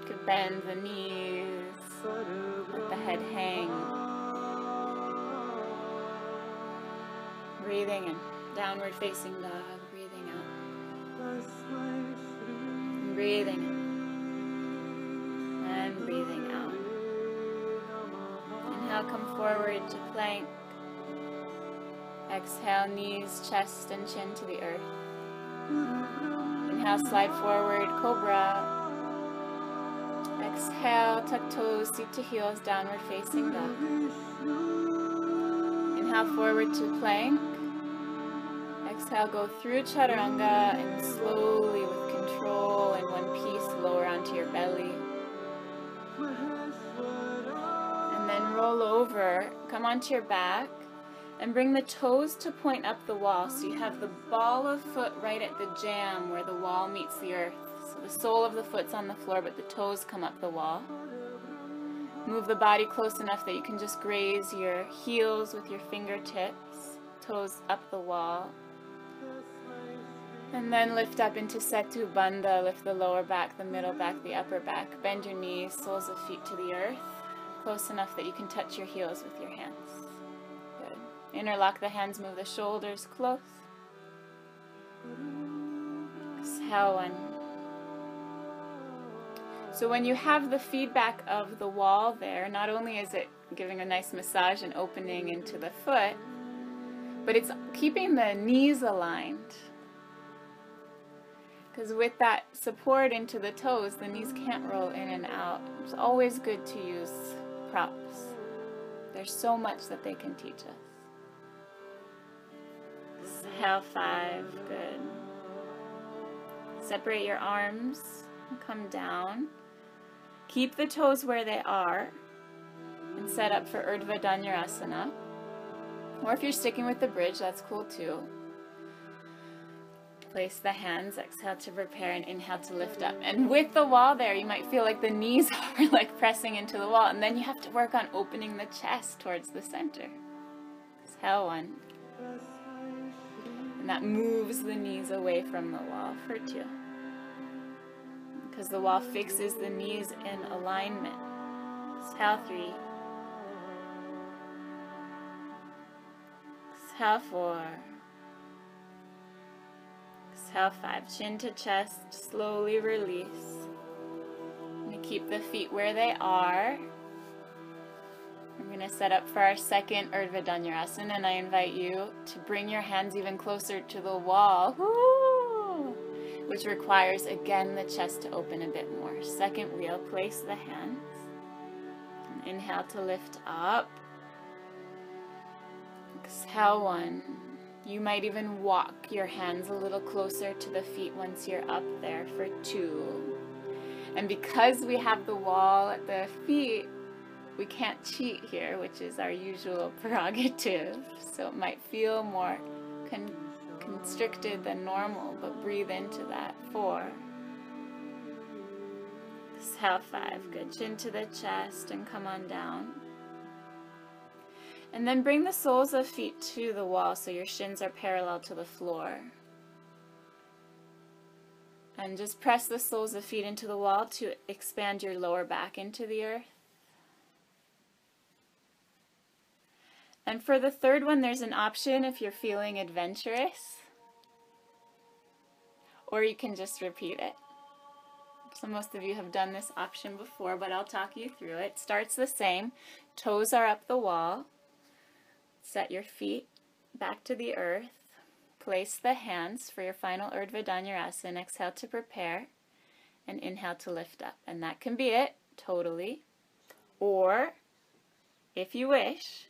Speaker 1: You could bend the knees, let the head hang. Breathing in, downward facing dog, breathing out. And breathing in. And breathing out. Inhale, come forward to plank. Exhale, knees, chest, and chin to the earth. Inhale, slide forward, cobra. Exhale, tuck toes, seat to heels, downward facing dog. Inhale, forward to plank. Exhale, go through chaturanga and slowly with control and one piece lower onto your belly. And then roll over, come onto your back and bring the toes to point up the wall so you have the ball of foot right at the jamb where the wall meets the earth. So the sole of the foot's on the floor but the toes come up the wall. Move the body close enough that you can just graze your heels with your fingertips, toes up the wall. And then lift up into Setu Bandha, lift the lower back, the middle back, the upper back. Bend your knees, soles of feet to the earth, close enough that you can touch your heels with your hands. Interlock the hands, move the shoulders close. Exhale one. So when you have the feedback of the wall there, not only is it giving a nice massage and opening into the foot, but it's keeping the knees aligned. Because with that support into the toes, the knees can't roll in and out. It's always good to use props. There's so much that they can teach us. Exhale five, good. Separate your arms, come down. Keep the toes where they are and set up for Urdhva Dhanurasana. Or if you're sticking with the bridge, that's cool too. Place the hands, exhale to prepare and inhale to lift up. And with the wall there, you might feel like the knees are like pressing into the wall. And then you have to work on opening the chest towards the center. Exhale one. And that moves the knees away from the wall for two because the wall fixes the knees in alignment. Exhale three. Exhale four. Exhale five. Chin to chest, slowly release. We keep the feet where they are. We're going to set up for our second Urdhva Dhanurasana and I invite you to bring your hands even closer to the wall. Woo! which requires again the chest to open a bit more. Second wheel, place the hands. And inhale to lift up. Exhale one. You might even walk your hands a little closer to the feet once you're up there for two. And because we have the wall at the feet, we can't cheat here, which is our usual prerogative. So it might feel more con constricted than normal, but breathe into that. Four. Exhale, five. Good. Chin to the chest and come on down. And then bring the soles of feet to the wall so your shins are parallel to the floor. And just press the soles of feet into the wall to expand your lower back into the earth. And for the third one, there's an option if you're feeling adventurous. Or you can just repeat it. So most of you have done this option before, but I'll talk you through it. Starts the same. Toes are up the wall. Set your feet back to the earth. Place the hands for your final Urdhva Dhanurasana. Exhale to prepare and inhale to lift up. And that can be it, totally. Or, if you wish,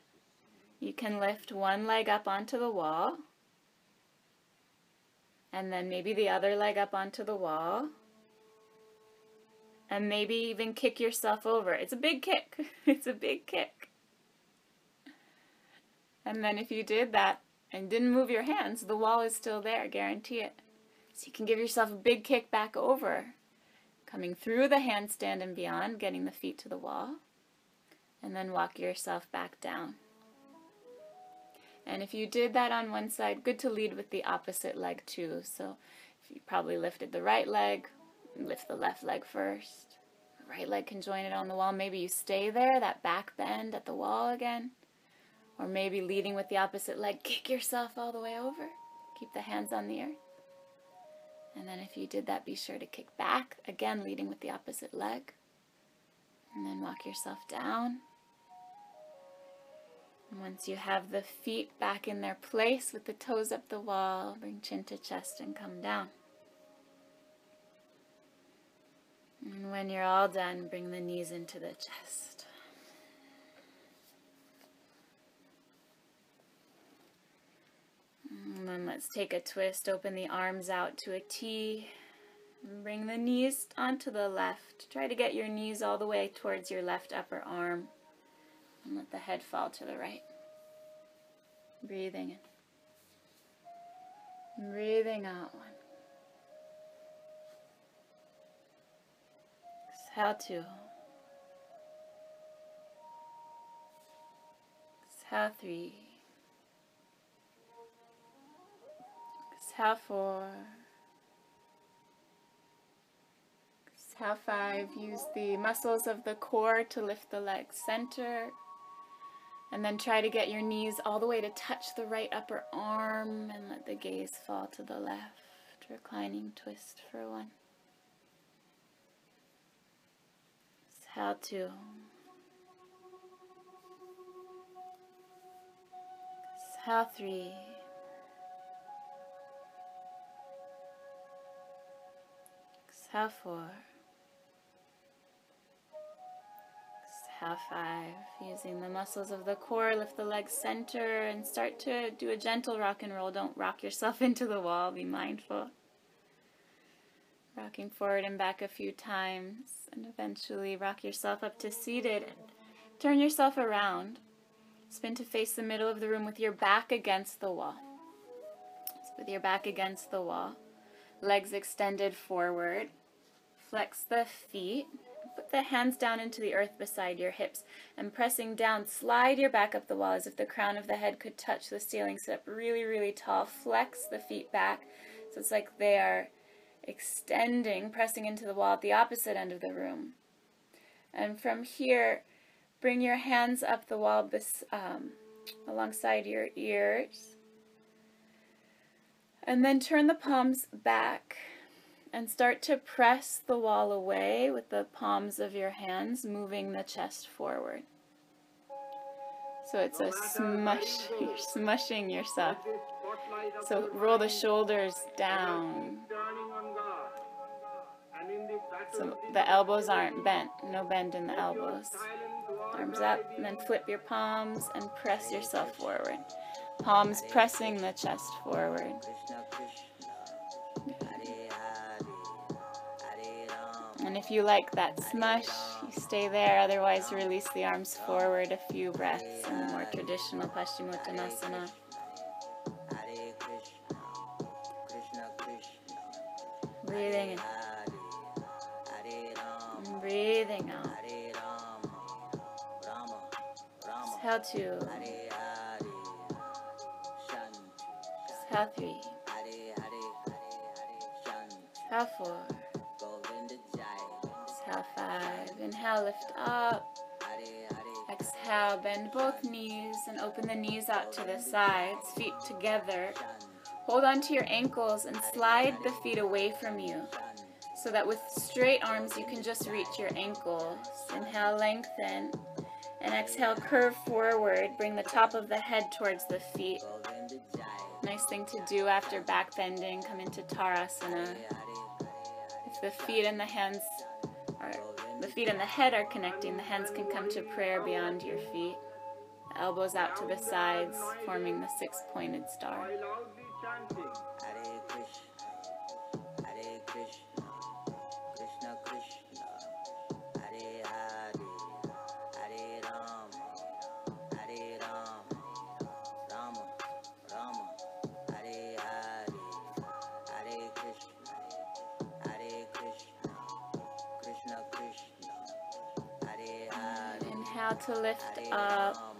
Speaker 1: you can lift one leg up onto the wall and then maybe the other leg up onto the wall and maybe even kick yourself over. It's a big kick. It's a big kick. And then if you did that and didn't move your hands, the wall is still there, guarantee it. So you can give yourself a big kick back over, coming through the handstand and beyond, getting the feet to the wall, and then walk yourself back down. And if you did that on one side, good to lead with the opposite leg too. So if you probably lifted the right leg, lift the left leg first. Right leg can join it on the wall. Maybe you stay there, that back bend at the wall again. Or maybe leading with the opposite leg, kick yourself all the way over. Keep the hands on the earth. And then if you did that, be sure to kick back, again leading with the opposite leg. And then walk yourself down. Once you have the feet back in their place with the toes up the wall, bring chin to chest and come down. And when you're all done, bring the knees into the chest. And then let's take a twist, open the arms out to a T. Bring the knees onto the left. Try to get your knees all the way towards your left upper arm. And let the head fall to the right. Breathing in. Breathing out one. Exhale two. Exhale three. Exhale four. Exhale five. Use the muscles of the core to lift the legs center. And then try to get your knees all the way to touch the right upper arm and let the gaze fall to the left. Reclining twist for one. Exhale two. Exhale three. Exhale four. Exhale five. Using the muscles of the core, lift the legs center and start to do a gentle rock and roll. Don't rock yourself into the wall. Be mindful. Rocking forward and back a few times and eventually rock yourself up to seated. Turn yourself around. Spin to face the middle of the room with your back against the wall. With your back against the wall. Legs extended forward. Flex the feet. Put the hands down into the earth beside your hips and pressing down, slide your back up the wall as if the crown of the head could touch the ceiling. Sit up really, really tall. Flex the feet back so it's like they are extending, pressing into the wall at the opposite end of the room. And from here, bring your hands up the wall bes um, alongside your ears. And then turn the palms back and start to press the wall away with the palms of your hands, moving the chest forward. So it's a smush, you're smushing yourself. So roll the shoulders down. So the elbows aren't bent, no bend in the elbows. Arms up, and then flip your palms and press yourself forward. Palms pressing the chest forward. And if you like that smush, you stay there. Otherwise, release the arms forward a few breaths in the more traditional Paschimottanasana. Breathing in. And breathing out. Exhale two. Exhale three. Exhale four. Inhale, lift up. Exhale, bend both knees and open the knees out to the sides, feet together. Hold on to your ankles and slide the feet away from you so that with straight arms you can just reach your ankles. Inhale, lengthen. And exhale, curve forward. Bring the top of the head towards the feet. Nice thing to do after back bending. Come into Tarasana. If the feet and the hands are, the feet and the head are connecting, the hands can come to prayer beyond your feet. The elbows out to the sides, forming the six-pointed star. To lift up.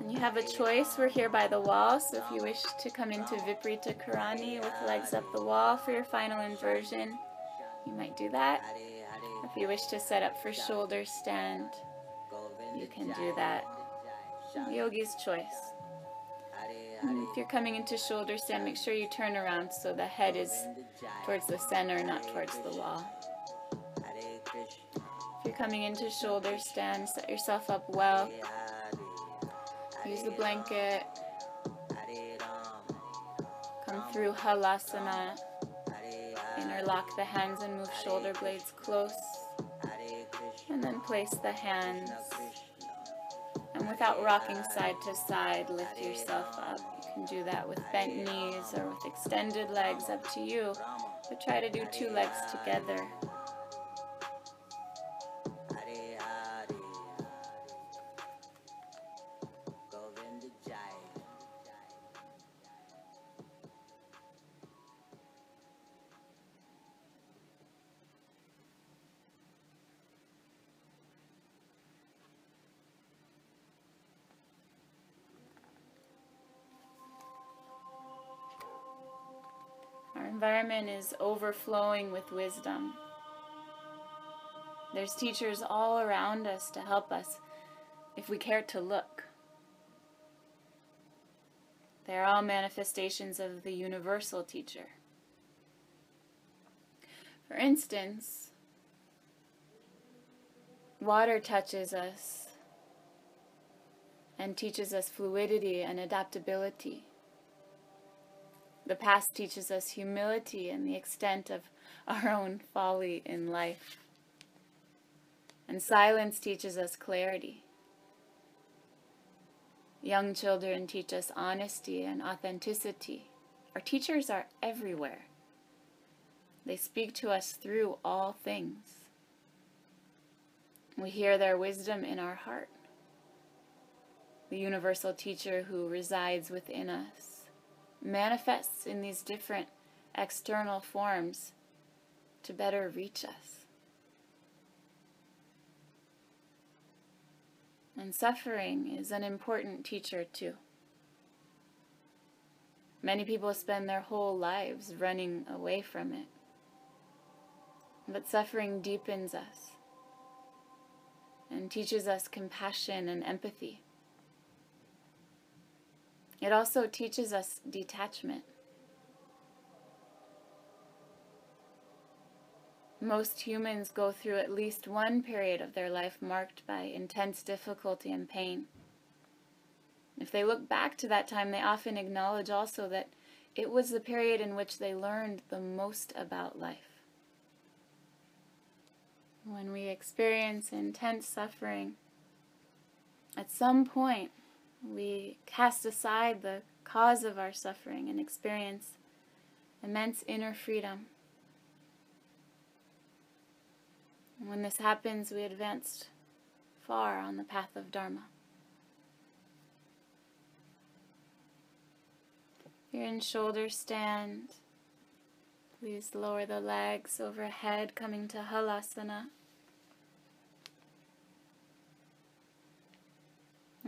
Speaker 1: And you have a choice. We're here by the wall, so if you wish to come into Viparita Karani with legs up the wall for your final inversion, you might do that. If you wish to set up for shoulder stand, you can do that. Yogi's choice. And if you're coming into shoulder stand, make sure you turn around so the head is towards the center, not towards the wall. Coming into shoulder stand, set yourself up well. Use the blanket. Come through Halasana. Interlock the hands and move shoulder blades close. And then place the hands. And without rocking side to side, lift yourself up. You can do that with bent knees or with extended legs, up to you. But try to do two legs together. Overflowing with wisdom. There's teachers all around us to help us if we care to look. They're all manifestations of the universal teacher. For instance, water touches us and teaches us fluidity and adaptability. The past teaches us humility and the extent of our own folly in life. And silence teaches us clarity. Young children teach us honesty and authenticity. Our teachers are everywhere. They speak to us through all things. We hear their wisdom in our heart. The universal teacher who resides within us manifests in these different external forms to better reach us. And suffering is an important teacher too. Many people spend their whole lives running away from it. But suffering deepens us and teaches us compassion and empathy. It also teaches us detachment. Most humans go through at least one period of their life marked by intense difficulty and pain. If they look back to that time, they often acknowledge also that it was the period in which they learned the most about life. When we experience intense suffering, at some point, we cast aside the cause of our suffering and experience immense inner freedom. And when this happens, we advanced far on the path of Dharma. You're in shoulder stand. Please lower the legs overhead, coming to Halasana.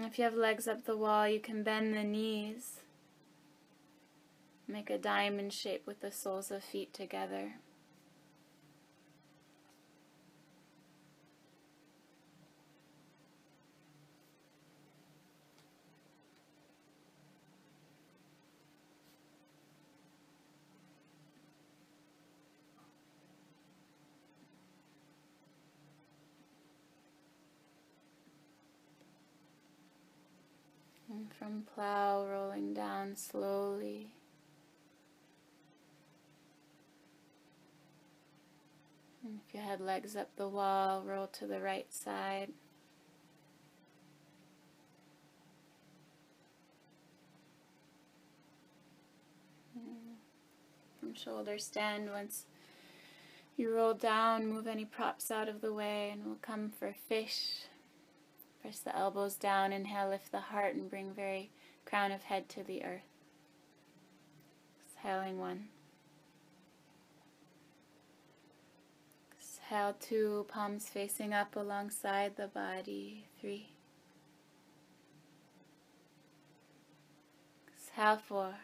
Speaker 1: If you have legs up the wall, you can bend the knees. Make a diamond shape with the soles of feet together. And from plow rolling down slowly. And if you had legs up the wall, roll to the right side. From shoulder stand, once you roll down, move any props out of the way, and we'll come for fish. Press the elbows down, inhale, lift the heart, and bring very crown of head to the earth. Exhaling one. Exhale two, palms facing up alongside the body. Three. Exhale four.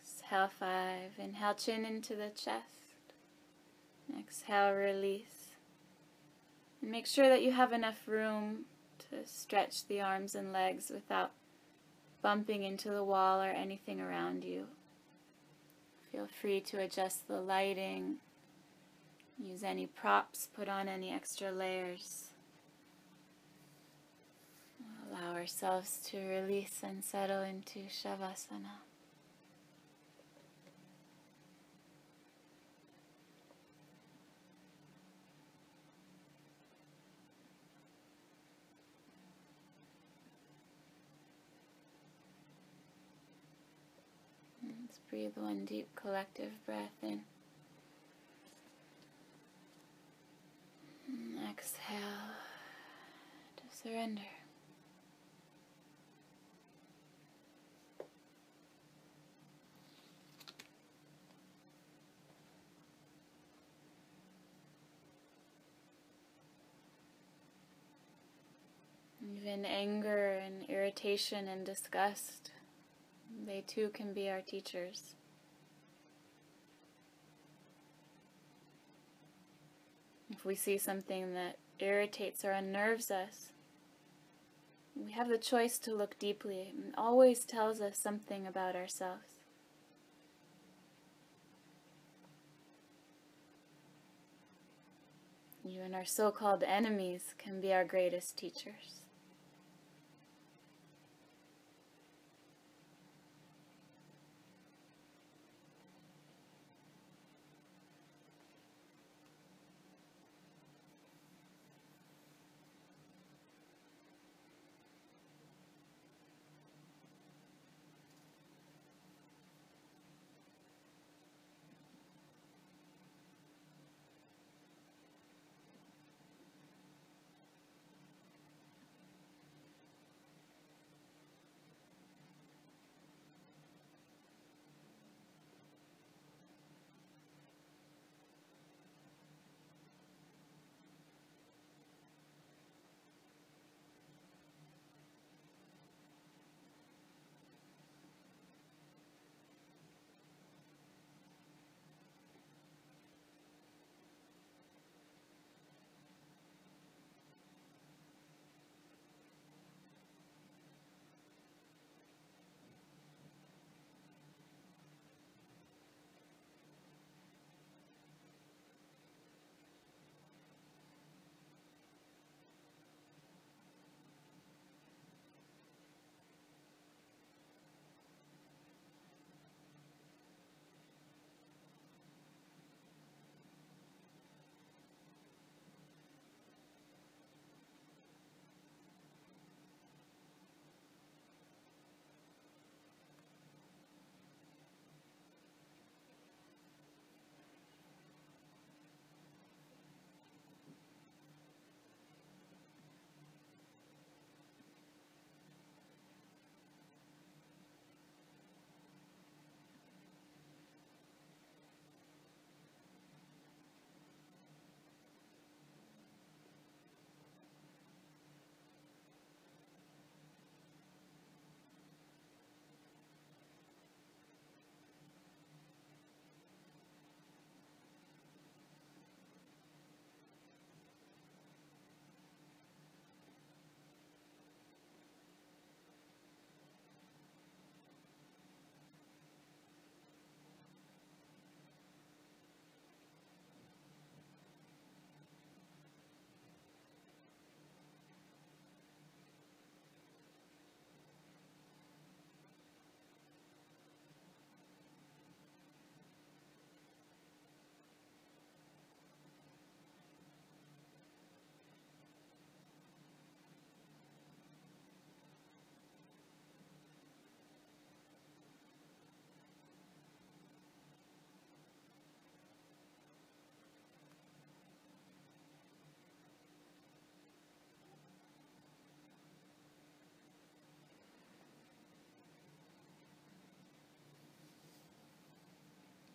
Speaker 1: Exhale five. Inhale chin into the chest. Exhale release. Make sure that you have enough room to stretch the arms and legs without bumping into the wall or anything around you. Feel free to adjust the lighting, use any props, put on any extra layers. Allow ourselves to release and settle into Shavasana. Let's breathe one deep collective breath in. And exhale to surrender. Even anger and irritation and disgust, they too can be our teachers. If we see something that irritates or unnerves us, we have the choice to look deeply. and always tells us something about ourselves. Even our so called enemies can be our greatest teachers.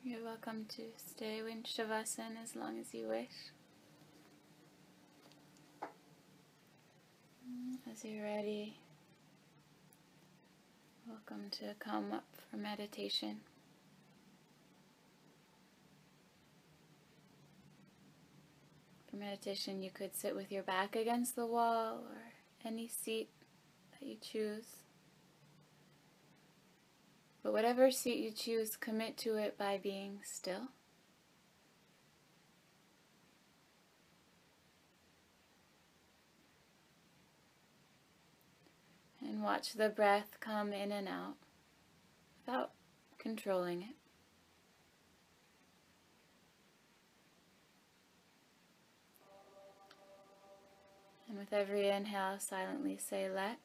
Speaker 1: You're welcome to stay in Shavasana as long as you wish. Mm, as you're ready, welcome to come up for meditation. For meditation, you could sit with your back against the wall or any seat that you choose. But whatever seat you choose, commit to it by being still. And watch the breath come in and out without controlling it. And with every inhale, silently say let.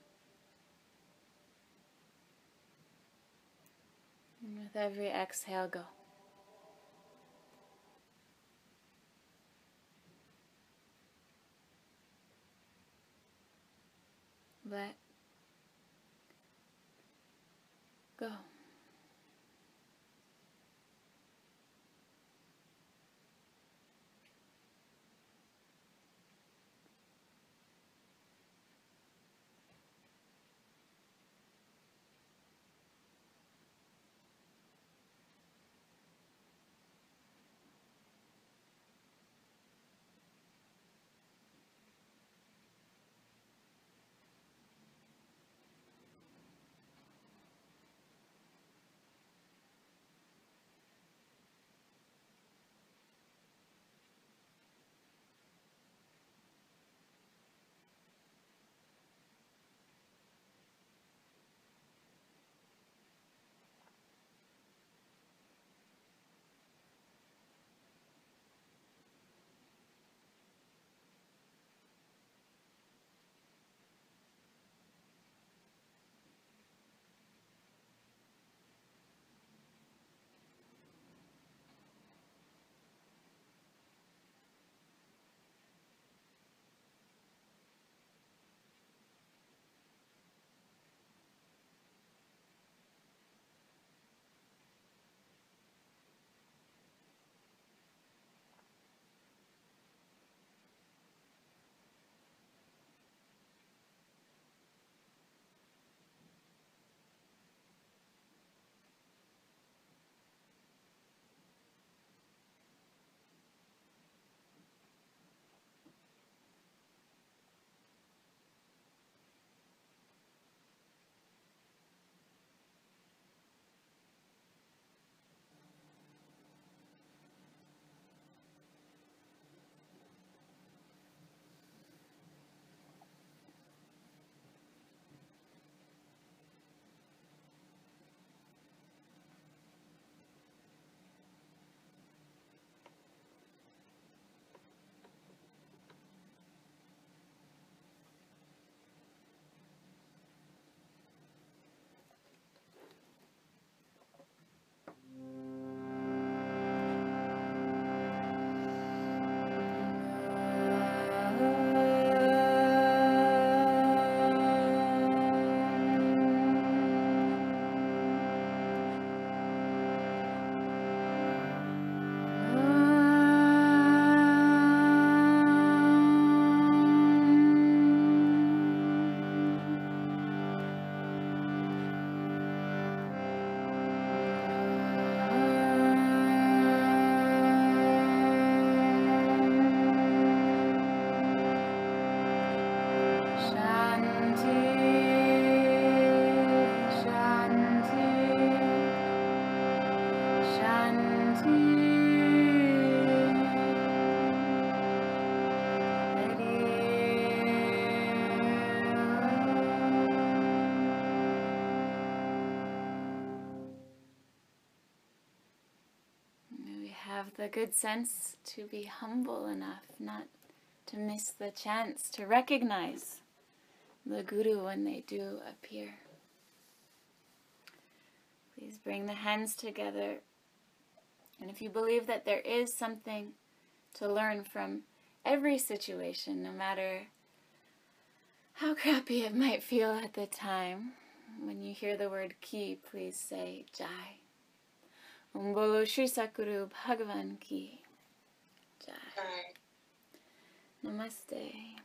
Speaker 1: And with every exhale, go. Let go. The good sense to be humble enough not to miss the chance to recognize the Guru when they do appear. Please bring the hands together. And if you believe that there is something to learn from every situation, no matter how crappy it might feel at the time, when you hear the word ki, please say Jai. Om Bolo Shri Satguru Bhagavan Ki Jai.
Speaker 2: Bye.
Speaker 1: Namaste.